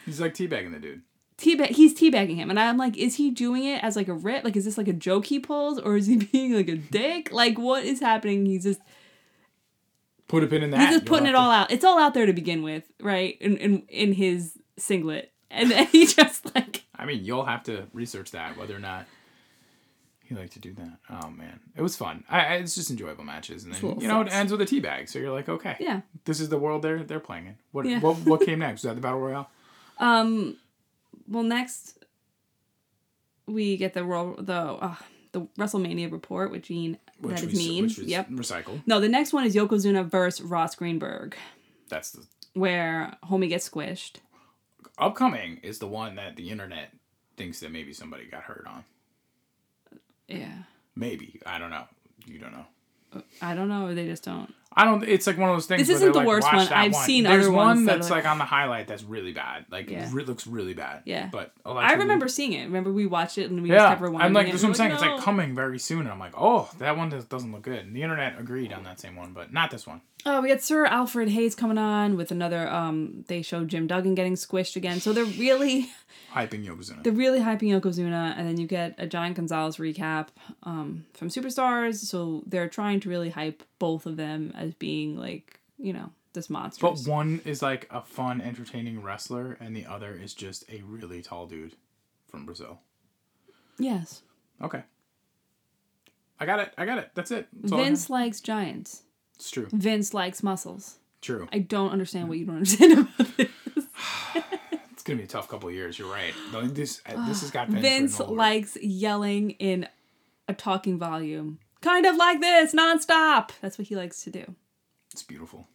A: he's like teabagging the dude.
B: teabag he's teabagging him. And i'm like is he doing it as like a rip? Like is this like a joke he pulls? Or is he being like a dick? Like what is happening? He's just
A: put a pin in that.
B: he's just
A: You'll
B: putting it
A: have
B: all out. It's all out there to begin with right? In in, in his singlet. And then he just like
A: to- I mean you'll have to research that whether or not he liked to do that. Oh man. It was fun. I, I it's just enjoyable matches. And then you know it ends with a teabag. So you're like okay.
B: Yeah.
A: This is the world they're they're playing in. What
B: Yeah.
A: what, what came next? Was that the battle royale?
B: Um well next we get the ro- the uh, the WrestleMania report with Gene that is mean.
A: which
B: yep.
A: recycled.
B: No the next one is Yokozuna versus Ross Greenberg
A: that's the
B: where homie gets squished
A: upcoming is the one that the internet thinks that maybe somebody got hurt on.
B: yeah
A: Maybe I don't know. You don't know.
B: I don't know. They just don't.
A: I don't. It's like one of those things.
B: This isn't the
A: like,
B: worst one. I've
A: one."
B: seen
A: There's
B: other
A: one
B: ones that
A: that's
B: are
A: like on the highlight that's really bad. Like
B: Yeah.
A: it re- looks really bad.
B: Yeah.
A: But
B: I remember seeing it. Remember we watched it and we just
A: Yeah,
B: kept rewinding
A: I'm like that's what I'm saying. It's like coming very soon, and I'm like, oh, that one does, doesn't look good. And the internet agreed on that same one, but not this one.
B: Oh, we got Sir Alfred Hayes coming on with another. Um, they showed Jim Duggan getting squished again. So they're really,
A: Hyping Yokozuna.
B: they're really hyping Yokozuna, and then you get a Giant Gonzalez recap um, from Superstars. So they're trying to really hype both of them as being like, you know, this monster.
A: But one is like a fun, entertaining wrestler, and the other is just a really tall dude from Brazil.
B: yes,
A: Okay. I got it. I got it. That's it. That's
B: Vince likes giants.
A: It's true.
B: Vince likes muscles.
A: True.
B: I don't understand what you don't understand about this.
A: It's gonna be a tough couple of years. You're right. This uh, this has got Vince,
B: Vince
A: written all over it.
B: likes yelling in a talking volume, kind of like this, nonstop. That's what he likes to do.
A: It's beautiful.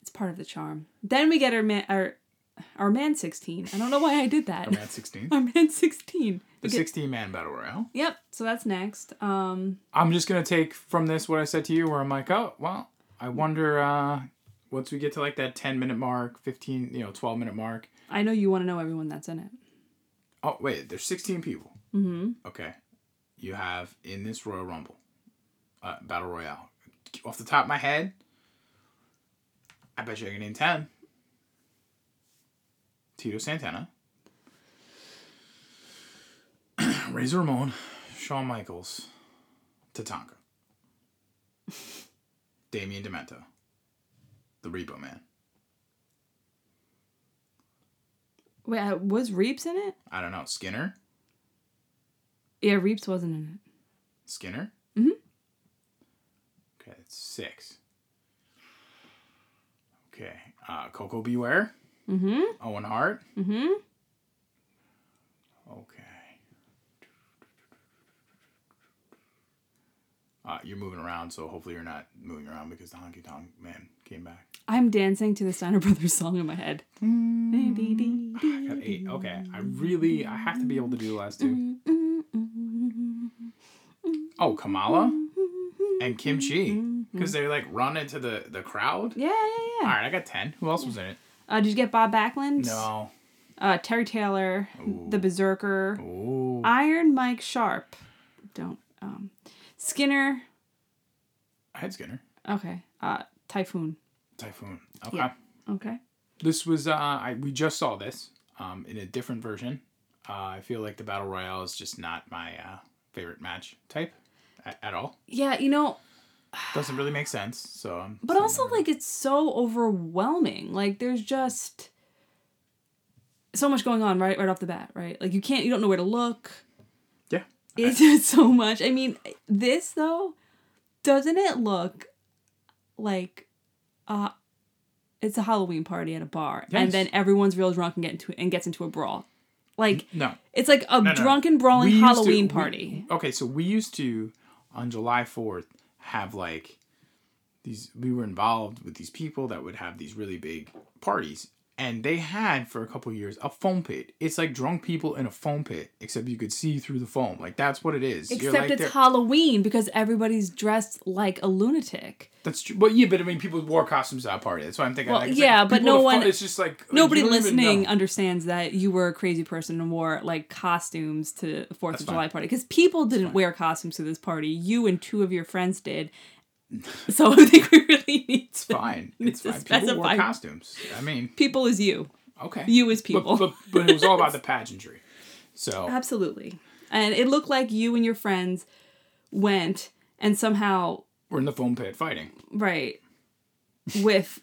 B: It's part of the charm. Then we get our man, our, our man sixteen. I don't know why I did that.
A: Our man 16.
B: Our man sixteen.
A: The
B: get-
A: 16 man battle royale.
B: Yep. So that's next. Um.
A: I'm just gonna take from this what I said to you, where I'm like, oh well, I wonder uh, once we get to like that 10 minute mark, 15, you know, 12 minute mark.
B: I know you want to know everyone that's in it.
A: Oh wait, there's 16 people.
B: Mm-hmm.
A: Okay, you have in this Royal Rumble, uh, battle royale. Off the top of my head, I bet you I can name 10. Tito Santana, Razor Ramon, Shawn Michaels, Tatanka, Damien Demento, the Repo Man.
B: Wait, uh, was Reeps in it?
A: I don't know Skinner,
B: Yeah, Reeps wasn't in it.
A: Skinner.
B: Mm Mhm.
A: Okay, that's six. Okay, uh, Koko B.
B: Ware, Mm-hmm.
A: Owen Hart,
B: Mm-hmm.
A: Okay. Uh, you're moving around, so hopefully you're not moving around because the honky tonk man came back.
B: I'm dancing to the Steiner Brothers song in my head.
A: I got eight. Okay. I really, I have to be able to do the last two. Oh, Kamala and Kim Chee. Because they like run into the, the crowd.
B: Yeah, yeah, yeah.
A: right, I got 10. Who else was in it?
B: Uh, did you get Bob Backlund?
A: No.
B: Uh, Terry Taylor, the Berserker,
A: Ooh.
B: Iron Mike Sharpe. Don't. Um, Skinner.
A: I had Skinner.
B: Okay. Uh, Typhoon.
A: Typhoon. Okay.
B: Yeah. Okay.
A: This was, uh, I, we just saw this um, in a different version. Uh, I feel like the Battle Royale is just not my uh, favorite match type at, at all.
B: Yeah, you know,
A: Doesn't really make sense. So, I'm
B: but also like it's so overwhelming. Like there's just so much going on right right off the bat, right? Like you can't you don't know where to look.
A: yeah.
B: It's just so much. I mean, this though, doesn't it look like uh it's a Halloween party at a bar
A: Yes.
B: and then everyone's real drunk and get into and gets into a brawl. Like
A: No.
B: it's like a
A: No, no.
B: drunken brawling
A: We used to-
B: Halloween
A: we-
B: party.
A: okay, so we used to on July 4th have like these we were involved with these people that would have these really big parties and they had for a couple years a foam pit. It's like drunk people in a foam pit except you could see through the foam. Like that's what it is.
B: Except
A: like
B: it's
A: they're-
B: Halloween because everybody's dressed like a lunatic.
A: That's true. But yeah, but I mean people wore costumes to that party. That's why I'm thinking
B: Well,
A: like,
B: yeah,
A: like,
B: but no
A: are fun-
B: one-
A: it's just like
B: Nobody
A: you don't even
B: listening understands that you were a crazy person and wore like costumes to the Fourth of
A: fine.
B: July party because people didn't wear costumes to this party. You and two of your friends did. So I think we really need
A: It's fine. It's
B: to
A: fine. People wore costumes. I mean,
B: People is you.
A: okay.
B: You is people.
A: but, but it was all about the pageantry. So
B: Absolutely. And it looked like you and your friends went and somehow
A: we're in the foam pit fighting.
B: right with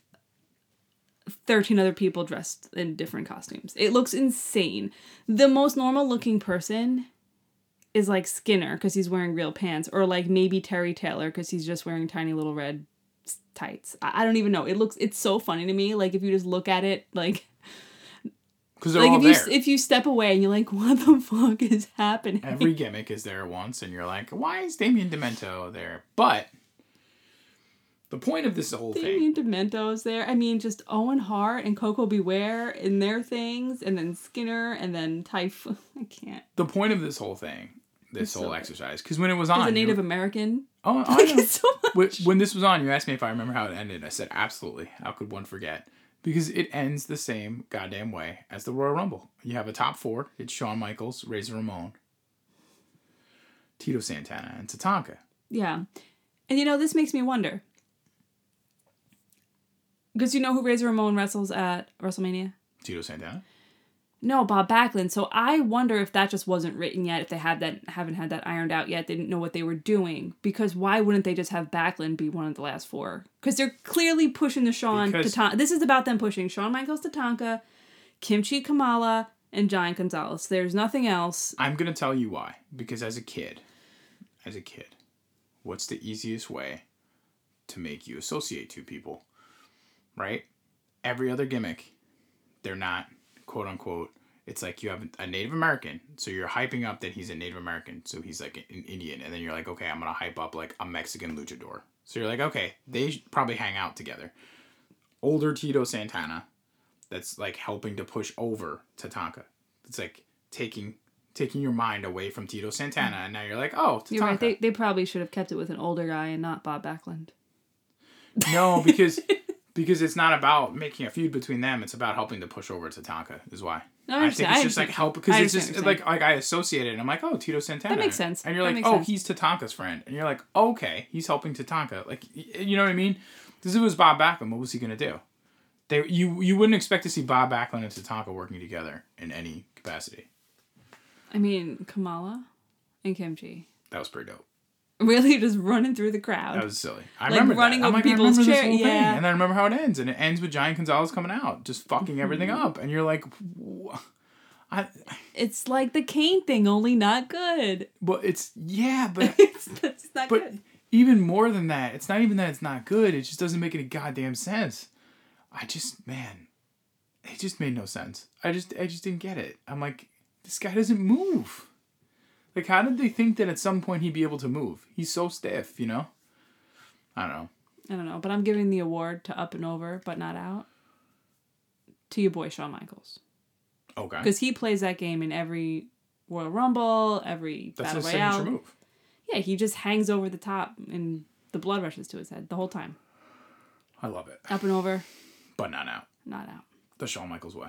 B: 13 other people dressed in different costumes. It looks insane. The most normal looking person is like Skinner because he's wearing real pants, or like maybe Terry Taylor because he's just wearing tiny little red tights. I, I don't even know. It looks it's so funny to me. Like if you just look at it, like
A: Because they're
B: like
A: all
B: if you
A: there.
B: s- if you step away and you're like, what the fuck is happening?
A: Every gimmick is there once, and you're like, why is Damien Demento there? But the point of this whole thing,
B: Damien Demento's there. I mean, just Owen Hart and Koko B. Ware in their things, and then Skinner, and then Typhoon. I can't.
A: the point of this whole thing, this
B: so
A: whole
B: good.
A: exercise, because when it was on,
B: He's a
A: you-
B: Native American.
A: oh, I know.
B: so much.
A: when, when this was on, you asked me if I remember how it ended. I said absolutely. How could one forget? Because it ends the same goddamn way as the Royal Rumble. You have a top four. It's Shawn Michaels, Razor Ramon, Tito Santana, and Tatanka.
B: Yeah, and you know this makes me wonder. Because you know who Razor Ramon wrestles at WrestleMania?
A: Tito Santana.
B: No, Bob Backlund. So I wonder if that just wasn't written yet. If they have that, haven't had that ironed out yet, they didn't know what they were doing. Because why wouldn't they just have Backlund be one of the last four? Because they're clearly pushing the Shawn
A: Because-
B: Tatanka. This is about them pushing Shawn Michaels Tatanka, Kim Chee Kamala, and Giant Gonzalez. There's nothing else.
A: I'm gonna tell you why. Because as a kid, as a kid, what's the easiest way to make you associate two people? Right? Every other gimmick, they're not quote unquote. It's like you have a Native American, so you're hyping up that he's a Native American, so he's like an Indian, and then you're like, okay, I'm gonna hype up like a Mexican luchador. So you're like, okay, they probably hang out together. Older Tito Santana, that's like helping to push over Tatanka. It's like taking taking your mind away from Tito Santana, and now you're like, oh, Tatanka.
B: You're right. They, they probably should have kept it with an older guy and not Bob Backlund.
A: no, because because it's not about making a feud between them. It's about helping to push over Tatanka. Is why.
B: No, I
A: I, think it's just like help because it's just like like I associate it. and I'm like, oh, Tito Santana.
B: That makes sense.
A: And you're
B: That
A: like, oh,
B: sense.
A: he's Tatanka's friend, and you're like, okay, he's helping Tatanka. Like, you know what I mean? Because it was Bob Backlund. What was he gonna do? They you you wouldn't expect to see Bob Backlund and Tatanka working together in any capacity.
B: I mean, Kamala and Kim Chee.
A: That was pretty dope.
B: Really just running through the crowd.
A: That was silly. I
B: Like
A: remember
B: running
A: that.
B: Over
A: like,
B: people's
A: remember this whole thing.
B: yeah.
A: And then I remember how it ends, and it ends with Giant Gonzalez coming out, just fucking everything
B: Mm-hmm.
A: up, and you're like, I.
B: It's like the Kane thing, only not good.
A: But it's yeah, but
B: it's, it's not
A: but
B: good.
A: even more than that, it's not even that it's not good. It just doesn't make any goddamn sense. I just man, it just made no sense. I just I just didn't get it. I'm like, this guy doesn't move. Like, how did they think that at some point he'd be able to move? He's so stiff, you know? I don't know.
B: I don't know, but I'm giving the award to Up and Over, but not out. To your boy Shawn Michaels.
A: Okay.
B: Because he plays that game in every Royal Rumble, every
A: That's
B: Battle
A: his
B: Royale.
A: signature move.
B: Yeah, he just hangs over the top and the blood rushes to his head the whole time.
A: I love it.
B: Up and over,
A: But not out.
B: not out.
A: The Shawn Michaels way.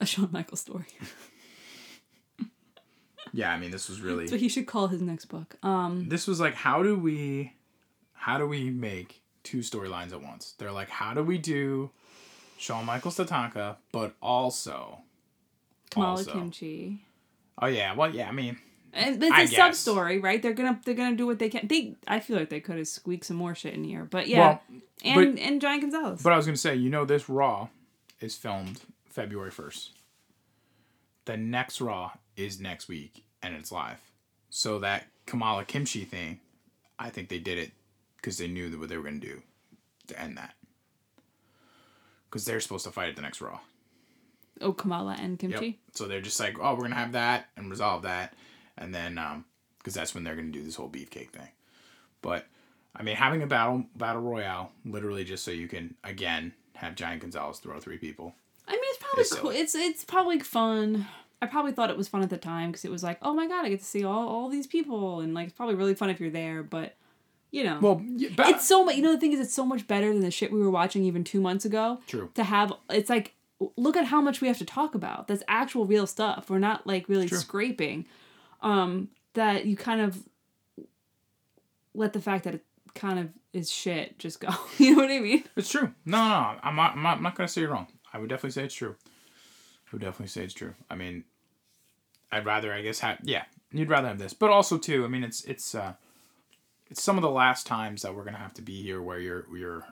B: A Shawn Michaels story.
A: Yeah, I mean, this was really.
B: So he should call his next book. Um,
A: this was like how do we how do we make two storylines at once they're like how do we do Shawn Michaels Tatanka but also
B: Kamala
A: Also.
B: Kim Chee.
A: oh yeah well yeah I mean
B: And it's a sub story, right? They're gonna they're gonna do what they can. They I feel like they could have squeaked some more shit in here, but yeah,
A: well
B: and and Giant Gonzalez.
A: but I was gonna say you know this Raw is filmed February first the next Raw is next week and it's live so that Kamala Kim Chee thing I think they did it because they knew that what they were gonna do to end that because they're supposed to fight at the next Raw.
B: oh, Kamala and Kim Chee.
A: Yep. So they're just like, oh, we're gonna have that and resolve that, and then um, because that's when they're gonna do this whole beefcake thing. But I mean, having a battle battle royale, literally just so you can again have Giant Gonzalez throw three people.
B: I mean, it's probably
A: It's
B: cool. It's it's probably fun. I probably thought it was fun at the time because it was like, oh my god, I get to see all, all these people, and like it's probably really fun if you're there. But you know,
A: Well, yeah, ba-
B: it's so much. You know, the thing is, it's so much better than the shit we were watching even two months ago.
A: True.
B: To have, it's like, look at how much we have to talk about. That's actual real stuff. We're not like really
A: True.
B: scraping. Um, that you kind of let the fact that it kind of is shit just go. you know what I mean?
A: it's true. No, no, no, I'm not. I'm not, I'm not gonna say you're wrong. I would definitely say it's true. Would definitely say it's true. I mean, I'd rather, I guess, have yeah. You'd rather have this, but also too. I mean, it's it's uh, it's some of the last times that we're gonna have to be here where you're you're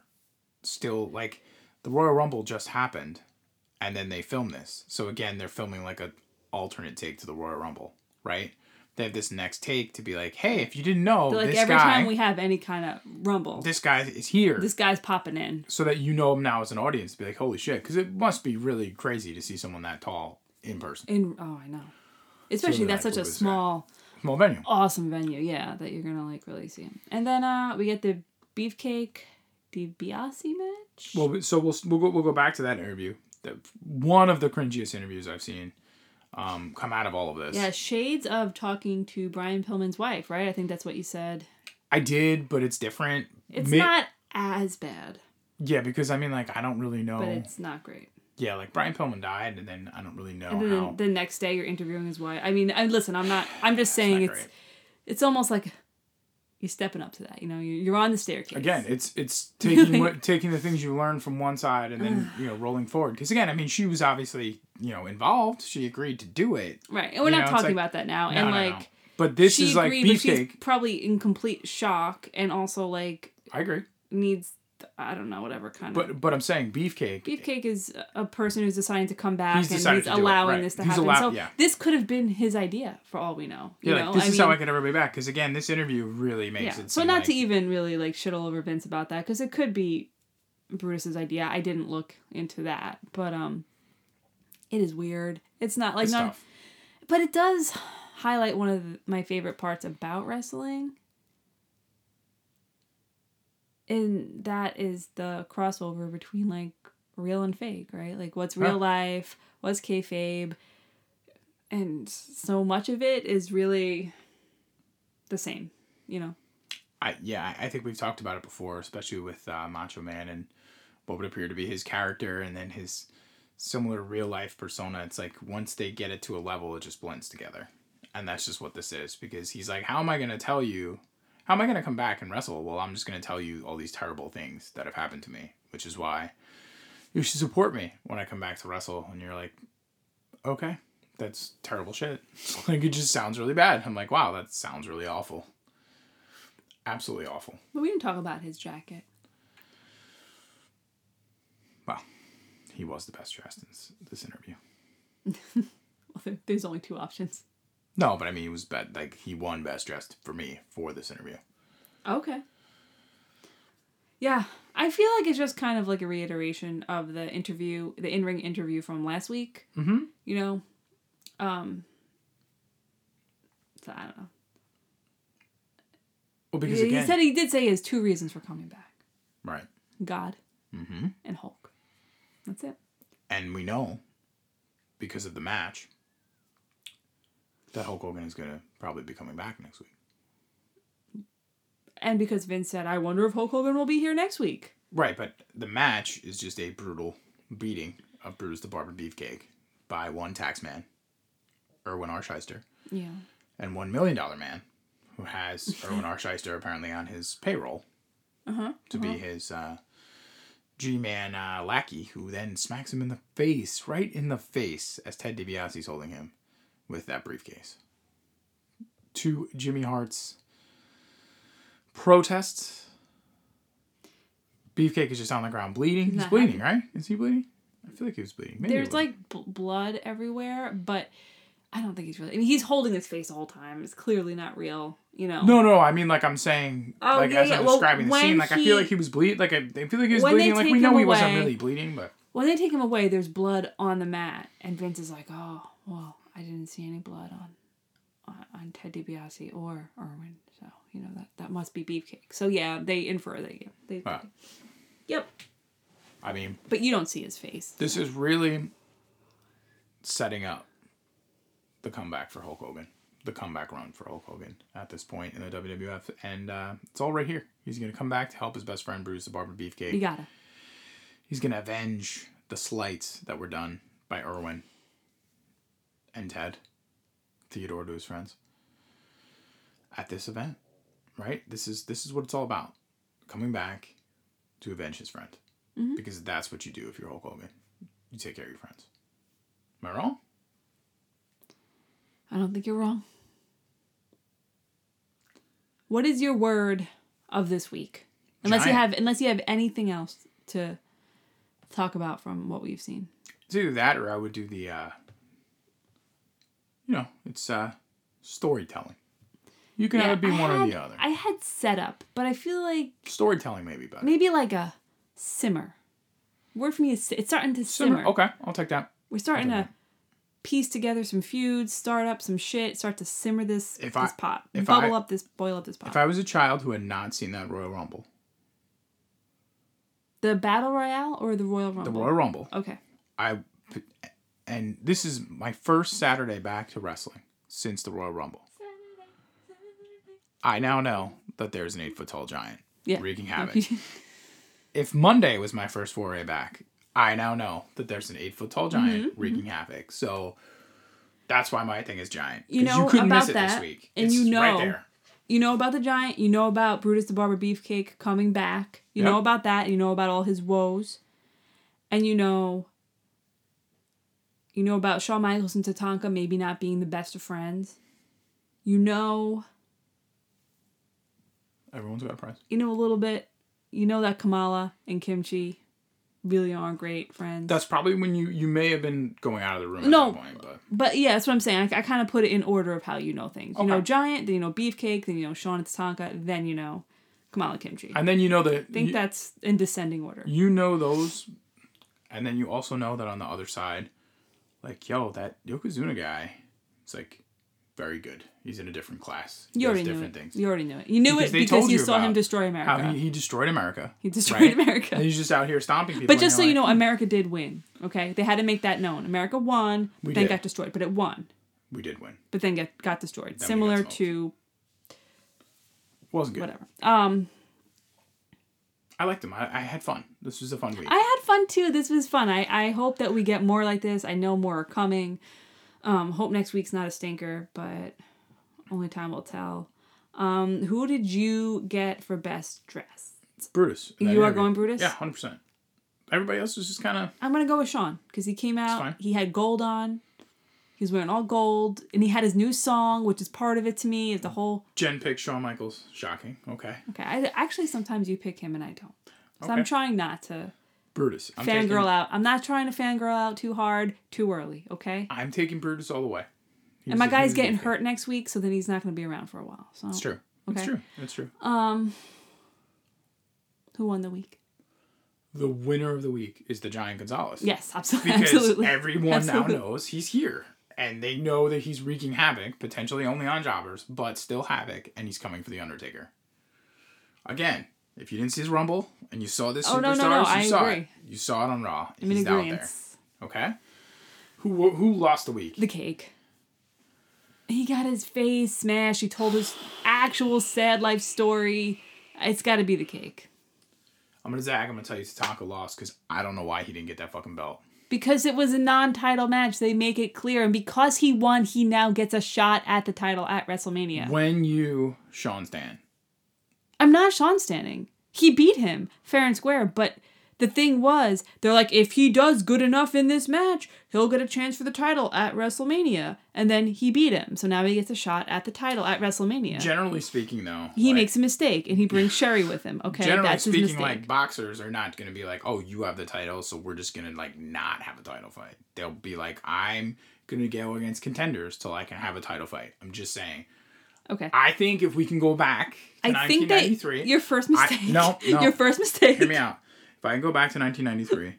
A: still like the Royal Rumble just happened, and then they film this. So again, they're filming like a alternate take to the Royal Rumble, right? They have this next take to be like, hey, if you didn't know,
B: But, like
A: this
B: every
A: guy,
B: time we have any kind of rumble,
A: this guy is here
B: this guy's popping in.
A: so that you know him now as an audience. Be like, holy shit, because it must be really crazy to see someone that tall in person.
B: In oh, I know. Especially
A: of
B: that's
A: like
B: such a
A: was that?
B: small,
A: Small venue.
B: awesome venue. Yeah, that you're gonna like really see him. And then uh, we get the beefcake DiBiase match.
A: Well, so we'll we'll go, we'll go back to that interview. The, one of the cringiest interviews I've seen um, come out of all of this.
B: yeah, shades of talking to Brian Pillman's wife, right? I think that's what you said.
A: I did, but it's different.
B: It's
A: Ma-
B: not as bad,
A: Yeah, because I mean, like, I don't really know.
B: but it's not great.
A: Yeah, like Brian Pillman died, and then I don't really know
B: And then
A: how.
B: the next day you're interviewing his wife. I mean, I listen. I'm not. I'm just saying
A: not
B: it's. It's almost like you're stepping up to that. You know, you're, on the staircase.
A: Again, it's it's taking what taking the things you learn from one side and then you know rolling forward. Because again, I mean, she was obviously you know involved. She agreed to do it.
B: right, and we're
A: You
B: not
A: know,
B: talking
A: like-
B: about that now.
A: No,
B: and
A: no,
B: like.
A: no. But this is like
B: agreed, she's
A: beefcake.
B: probably in complete shock and also like
A: I agree.
B: needs I don't know whatever kind of.
A: But but I'm saying beefcake.
B: Beefcake is a person who's deciding to come back
A: He's
B: and he's
A: do it,
B: allowing
A: right.
B: this to
A: He's
B: happen.
A: allow-
B: so
A: yeah.
B: this could have been his idea for all we know. You
A: Yeah,
B: know,
A: like this
B: I
A: is
B: mean,
A: how I could ever be back. Because again, this interview really makes
B: yeah.
A: it.
B: So not
A: like,
B: to even really like shit all over Vince about that because it could be Brutus's idea. I didn't look into that, but um, it is weird. It's not like
A: It's
B: not,
A: tough.
B: but it does highlight one of the, my favorite parts about wrestling. And that is the crossover between like real and fake, right? Like what's real
A: Huh.
B: life, what's kayfabe, and so much of it is really the same, you know.
A: I yeah, I think we've talked about it before, especially with uh, Macho Man and what would appear to be his character, and then his similar real life persona. It's like once they get it to a level, it just blends together, and that's just what this is. Because he's like, how am I gonna tell you? How am I gonna come back and wrestle? Well, I'm just gonna tell you all these terrible things that have happened to me, which is why you should support me when I come back to wrestle. And you're like, okay, that's terrible shit. like it just sounds really bad. I'm like, wow, that sounds really awful. Absolutely awful.
B: But we didn't talk about his jacket.
A: Well, he was the best dressed in this, this interview.
B: Well, there's only two options.
A: No, but I mean, he was bet like he won best dressed for me for this interview.
B: Okay. Yeah, I feel like it's just kind of like a reiteration of the interview, the in-ring interview from last week.
A: Mm-hmm.
B: You know, Um. So I don't know.
A: Well, because
B: He,
A: again,
B: he said he did say he has two reasons for coming back:
A: right,
B: God
A: mm-hmm.
B: and Hulk. That's it.
A: and we know because of the match that Hulk Hogan is gonna probably be coming back next week.
B: And because Vince said, "I wonder if Hulk Hogan will be here next week."
A: Right, but the match is just a brutal beating of Brutus the Barber Beefcake by one taxman, Irwin R.
B: Schyster, Yeah.
A: and one million dollar man, who has Irwin R. Schyster apparently on his payroll
B: Uh huh.
A: to be his uh, G-man uh, lackey, who then smacks him in the face, right in the face, as Ted DiBiase's holding him with that briefcase. To Jimmy Hart's protests, Beefcake is just on the ground bleeding. He's
B: Not
A: bleeding, right? Is he bleeding? I feel like he was bleeding. Maybe
B: There's like bl- blood everywhere, but I don't think he's really. I mean, he's holding his face the whole time. It's clearly not real. You know.
A: No, no, I mean like I'm saying,
B: Oh,
A: like
B: yeah,
A: as
B: yeah.
A: I'm
B: Well,
A: describing the scene, like I feel like he was bleeding. Like I, I feel like he was bleeding. Like we know
B: him
A: he wasn't really bleeding, but
B: When they take him away, there's blood on the mat, and Vince is like, "Oh, well, I didn't see any blood on on, on Ted DiBiase or Irwin, so you know that that must be Beefcake." So yeah, they infer that. Yeah, they.
A: Ah.
B: Yep,
A: I mean
B: but you don't see his face.
A: this is really setting up the comeback for Hulk Hogan, the comeback run for Hulk Hogan at this point in the WWF, and uh, it's all right here. He's gonna come back to help his best friend Brutus the Barber Beefcake.
B: You gotta.
A: He's gonna avenge the slights that were done by Irwin and Ted, Theodore to his friends. At this event, right? This is this is what it's all about. Coming back to avenge his friend,
B: Mhm.
A: because that's what you do if you're Hulk Hogan. You take care of your friends. Am I wrong?
B: I don't think you're wrong. What is your word of this week? Unless you have unless you have anything else to talk about from what we've seen.
A: It's either that or I would do the. uh You know, it's uh storytelling. You can have it be
B: I
A: one or the other.
B: I had setup, but I feel like
A: Storytelling maybe better.
B: maybe like a simmer. Word for me is it's starting to simmer.
A: Simmer. Okay, I'll take that.
B: We're starting to piece together some feuds, start up some shit, start to simmer this
A: If
B: this
A: I-
B: pot,
A: if
B: bubble
A: I-
B: up this, boil up this pot.
A: If I was a child who had not seen that Royal Rumble,
B: the battle royale or the royal rumble?
A: the Royal Rumble,
B: Okay.
A: I and this is my first Saturday back to wrestling since the Royal Rumble. I now know that there's an eight foot tall giant
B: Yeah.
A: wreaking havoc. if Monday was my first foray back, I now know that there's an eight foot tall giant
B: Mm-hmm,
A: wreaking havoc. So that's why my thing is giant.
B: You know you
A: couldn't
B: about
A: miss it this
B: that,
A: week.
B: and
A: It's
B: you know-
A: right there.
B: you know about the giant. You know about Brutus the Barber Beefcake coming back. You
A: Yep.
B: know about that. You know about all his woes, and you know. You know about Shawn Michaels and Tatanka maybe not being the best of friends. You know,
A: Everyone's got a prize.
B: you know a little bit. You know that Kamala and Kim Chee really aren't great friends.
A: That's probably when you you may have been going out of the room at
B: No.
A: point, but
B: But yeah, that's what I'm saying. I, I kind of put it in order of how you know things. You know Giant, then you know Beefcake, then you know Shawn and Tatanka, then you know Kamala Kim Chee.
A: And then you know that
B: think
A: you,
B: that's in descending order.
A: you know those, and then you also know that on the other side, like yo, that Yokozuna guy, it's like very good. He's in a different class. He
B: You
A: does
B: already knew
A: different
B: it.
A: things.
B: You already knew it. You knew
A: Because
B: it because you
A: you
B: saw him destroy America.
A: How he, he destroyed America.
B: He destroyed
A: right?
B: America.
A: And he's just out here stomping people.
B: But just so
A: you're
B: you know, America did win. Okay, they had to make that known. America won,
A: We
B: then
A: did.
B: got destroyed, but it won,
A: we did win.
B: but then get got destroyed.
A: got
B: Similar
A: smoked.
B: to
A: Wasn't good.
B: whatever. Um,
A: I liked him. I, I had fun. This was a fun week.
B: I had fun too. This was fun. I I hope that we get more like this. I know more are coming. Um, hope next week's not a stinker, but only time will tell. Um, who did you get for best dress?
A: Brutus.
B: You are going Brutus?
A: Yeah, hundred percent. Everybody else was just kind of
B: I'm gonna go with Shawn because he came out. He had gold on. He was wearing all gold, and he had his new song, which is part of it to me. Is the whole
A: Jen picked Shawn Michaels. Shocking. Okay.
B: okay. I actually sometimes you pick him and I don't. So I'm trying not to
A: Brutus. I'm
B: fangirl
A: taking,
B: out. I'm not trying to fangirl out too hard, too early. Okay.
A: I'm taking Brutus all the way. He
B: And my guy's
A: was a good
B: getting hurt next week, so then he's not going to be around for a while. So
A: It's true. It's true. It's true.
B: Um, who won the week?
A: The winner of the week is the Giant Gonzalez.
B: Yes, absolutely,
A: Because
B: absolutely.
A: everyone
B: Absolutely.
A: now knows he's here. And they know that he's wreaking havoc, potentially only on jobbers, but still havoc, and he's coming for the Undertaker. Again, if you didn't see his Rumble and you saw this
B: Oh,
A: Superstars,
B: no, no, no,
A: you
B: I
A: saw
B: agree.
A: it. You saw it on Raw.
B: I'm
A: he's out there. Okay. Who who lost the week?
B: The cake. He got his face smashed. He told his actual sad life story. It's got to be the cake.
A: I'm gonna Zach. I'm gonna tell you Tatanka lost because I don't know why he didn't get that fucking belt.
B: Because it was a non title match, they make it clear. And because he won, he now gets a shot at the title at WrestleMania.
A: When you Shawn Stan,
B: I'm not Shawn standing. He beat him fair and square, but the thing was, they're like, if he does good enough in this match, he'll get a chance for the title at WrestleMania. And then he beat him. So now he gets a shot at the title at WrestleMania.
A: generally speaking, though,
B: he
A: like,
B: makes a mistake and he brings Sherri with him. Okay,
A: generally
B: that's his
A: speaking,
B: mistake.
A: like boxers are not gonna be like, oh, you have the title, so we're just gonna like not have a title fight. They'll be like, I'm gonna go against contenders till I can have a title fight. I'm just saying.
B: okay.
A: I think if we can go back to
B: I think that your first mistake.
A: no, no.
B: your first mistake.
A: hear me out. If I can go back to 1993,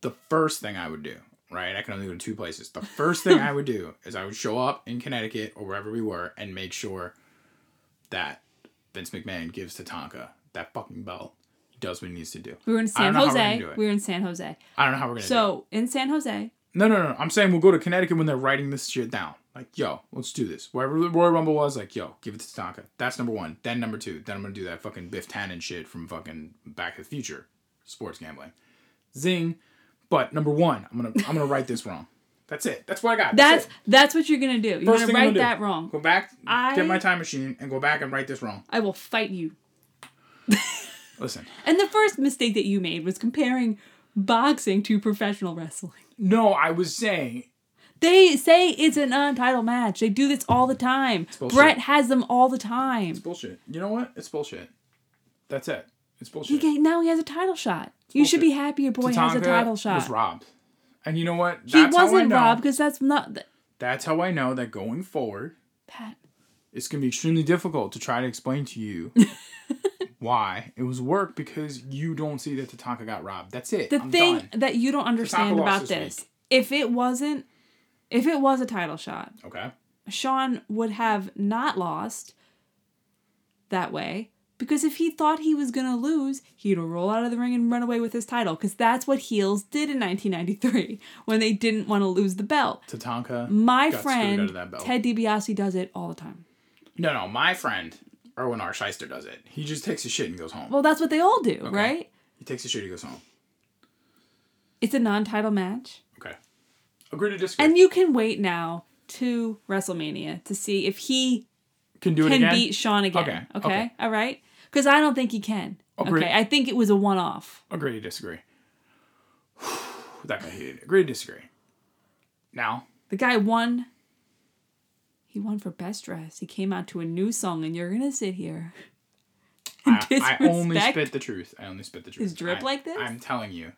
A: the first thing I would do, right? I can only go to two places. The first thing I would do is I would show up in Connecticut or wherever we were and make sure that Vince McMahon gives Tatanka that fucking belt. He does what he needs to do.
B: We were in San
A: don't know how we're
B: Jose. We were in San Jose.
A: I don't know how we're gonna do
B: So in San Jose.
A: No, no, no. I'm saying we'll go to Connecticut when they're writing this shit down. Like, yo, let's do this. Wherever the Royal Rumble was, like, yo, give it to Tatanka. That's number one. Then number two. Then I'm gonna do that fucking Biff Tannen shit from fucking Back to the Future, sports gambling. Zing. But number one, I'm gonna I'm gonna write this wrong. That's it. That's what I got.
B: that's
A: That's,
B: that's what you're gonna do. You're
A: First
B: gonna write
A: gonna
B: that wrong.
A: Go back,
B: I-
A: get my time machine, and go back and write this wrong.
B: I will fight you.
A: Listen.
B: And the first mistake that you made was comparing boxing to professional wrestling.
A: No, I was saying
B: They say it's an non-title match. They do this all the time. Bret has them all the time.
A: It's bullshit. You know what? It's bullshit. That's it. It's bullshit.
B: ga- now he has a title shot. You should be happy your boy has a
A: Tatanka
B: title
A: Was
B: shot.
A: robbed. And you know what?
B: He
A: That's I
B: wasn't robbed because that's not th-
A: That's how I know that going forward,
B: Pat.
A: It's gonna be extremely difficult to try to explain to you why it was work because you don't see that Tatanka got robbed. That's it.
B: The
A: I'm
B: thing
A: done.
B: that you don't understand about
A: this
B: this, if it wasn't, if it was a title shot,
A: Okay.
B: Shawn would have not lost that way because if he thought he was going to lose, he'd roll out of the ring and run away with his title because that's what heels did in 1993 when they didn't want to lose the belt.
A: Tatanka.
B: My
A: got screwed out
B: friend
A: of that belt.
B: Ted DiBiase does it all the time.
A: No, no, my friend Irwin R. Schyster does it. He just takes his shit and goes home.
B: Well, that's what they all do, right?
A: he takes his shit, he goes home.
B: It's a non-title match.
A: Okay. Agree to disagree.
B: And you can wait now to WrestleMania to see if he
A: can do it
B: can
A: again.
B: beat Shawn again.
A: Okay,
B: Okay.
A: okay.
B: All right. Because I don't think he can.
A: Agree.
B: Okay. I think it was a one-off.
A: Agree to disagree. that got heated. Agree to disagree. Now,
B: The guy won. He won for best dress. He came out to a new song, and you're gonna sit here.
A: I, I only spit the truth. I only spit the truth.
B: his drip
A: I-
B: like this?
A: I'm telling you,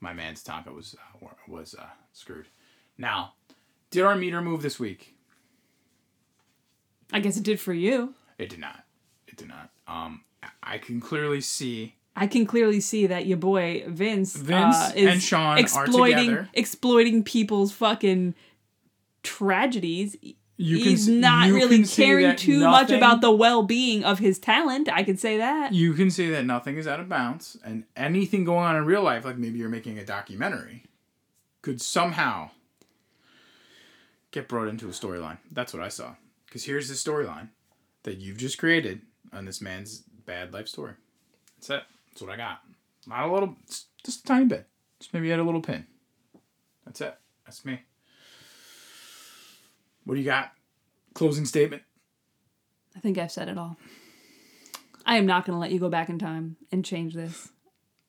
A: my man's Tonka was uh, was uh, screwed. Now, did our meter move this week?
B: I guess it did for you.
A: It did not. It did not. Um, I can clearly see
B: I can clearly see that your boy Vince,
A: Vince
B: uh, is
A: and Shawn are
B: exploiting
A: together.
B: exploiting people's fucking tragedies.
A: You can
B: He's not really caring too much about the well-being of his talent. I can say that.
A: you can say that nothing is out of bounds, and anything going on in real life, like maybe you're making a documentary, could somehow get brought into a storyline. That's what I saw. Because here's the storyline that you've just created on this man's bad life story. That's it. That's what I got. Not a little, just just a tiny bit. Just maybe add a little pin. That's it. That's me. What do you got? Closing statement.
B: I think I've said it all. I am not going to let you go back in time and change this.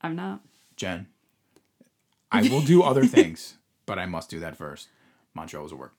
B: I'm not.
A: Jen, I will do other things, but I must do that first. Montreal was a work.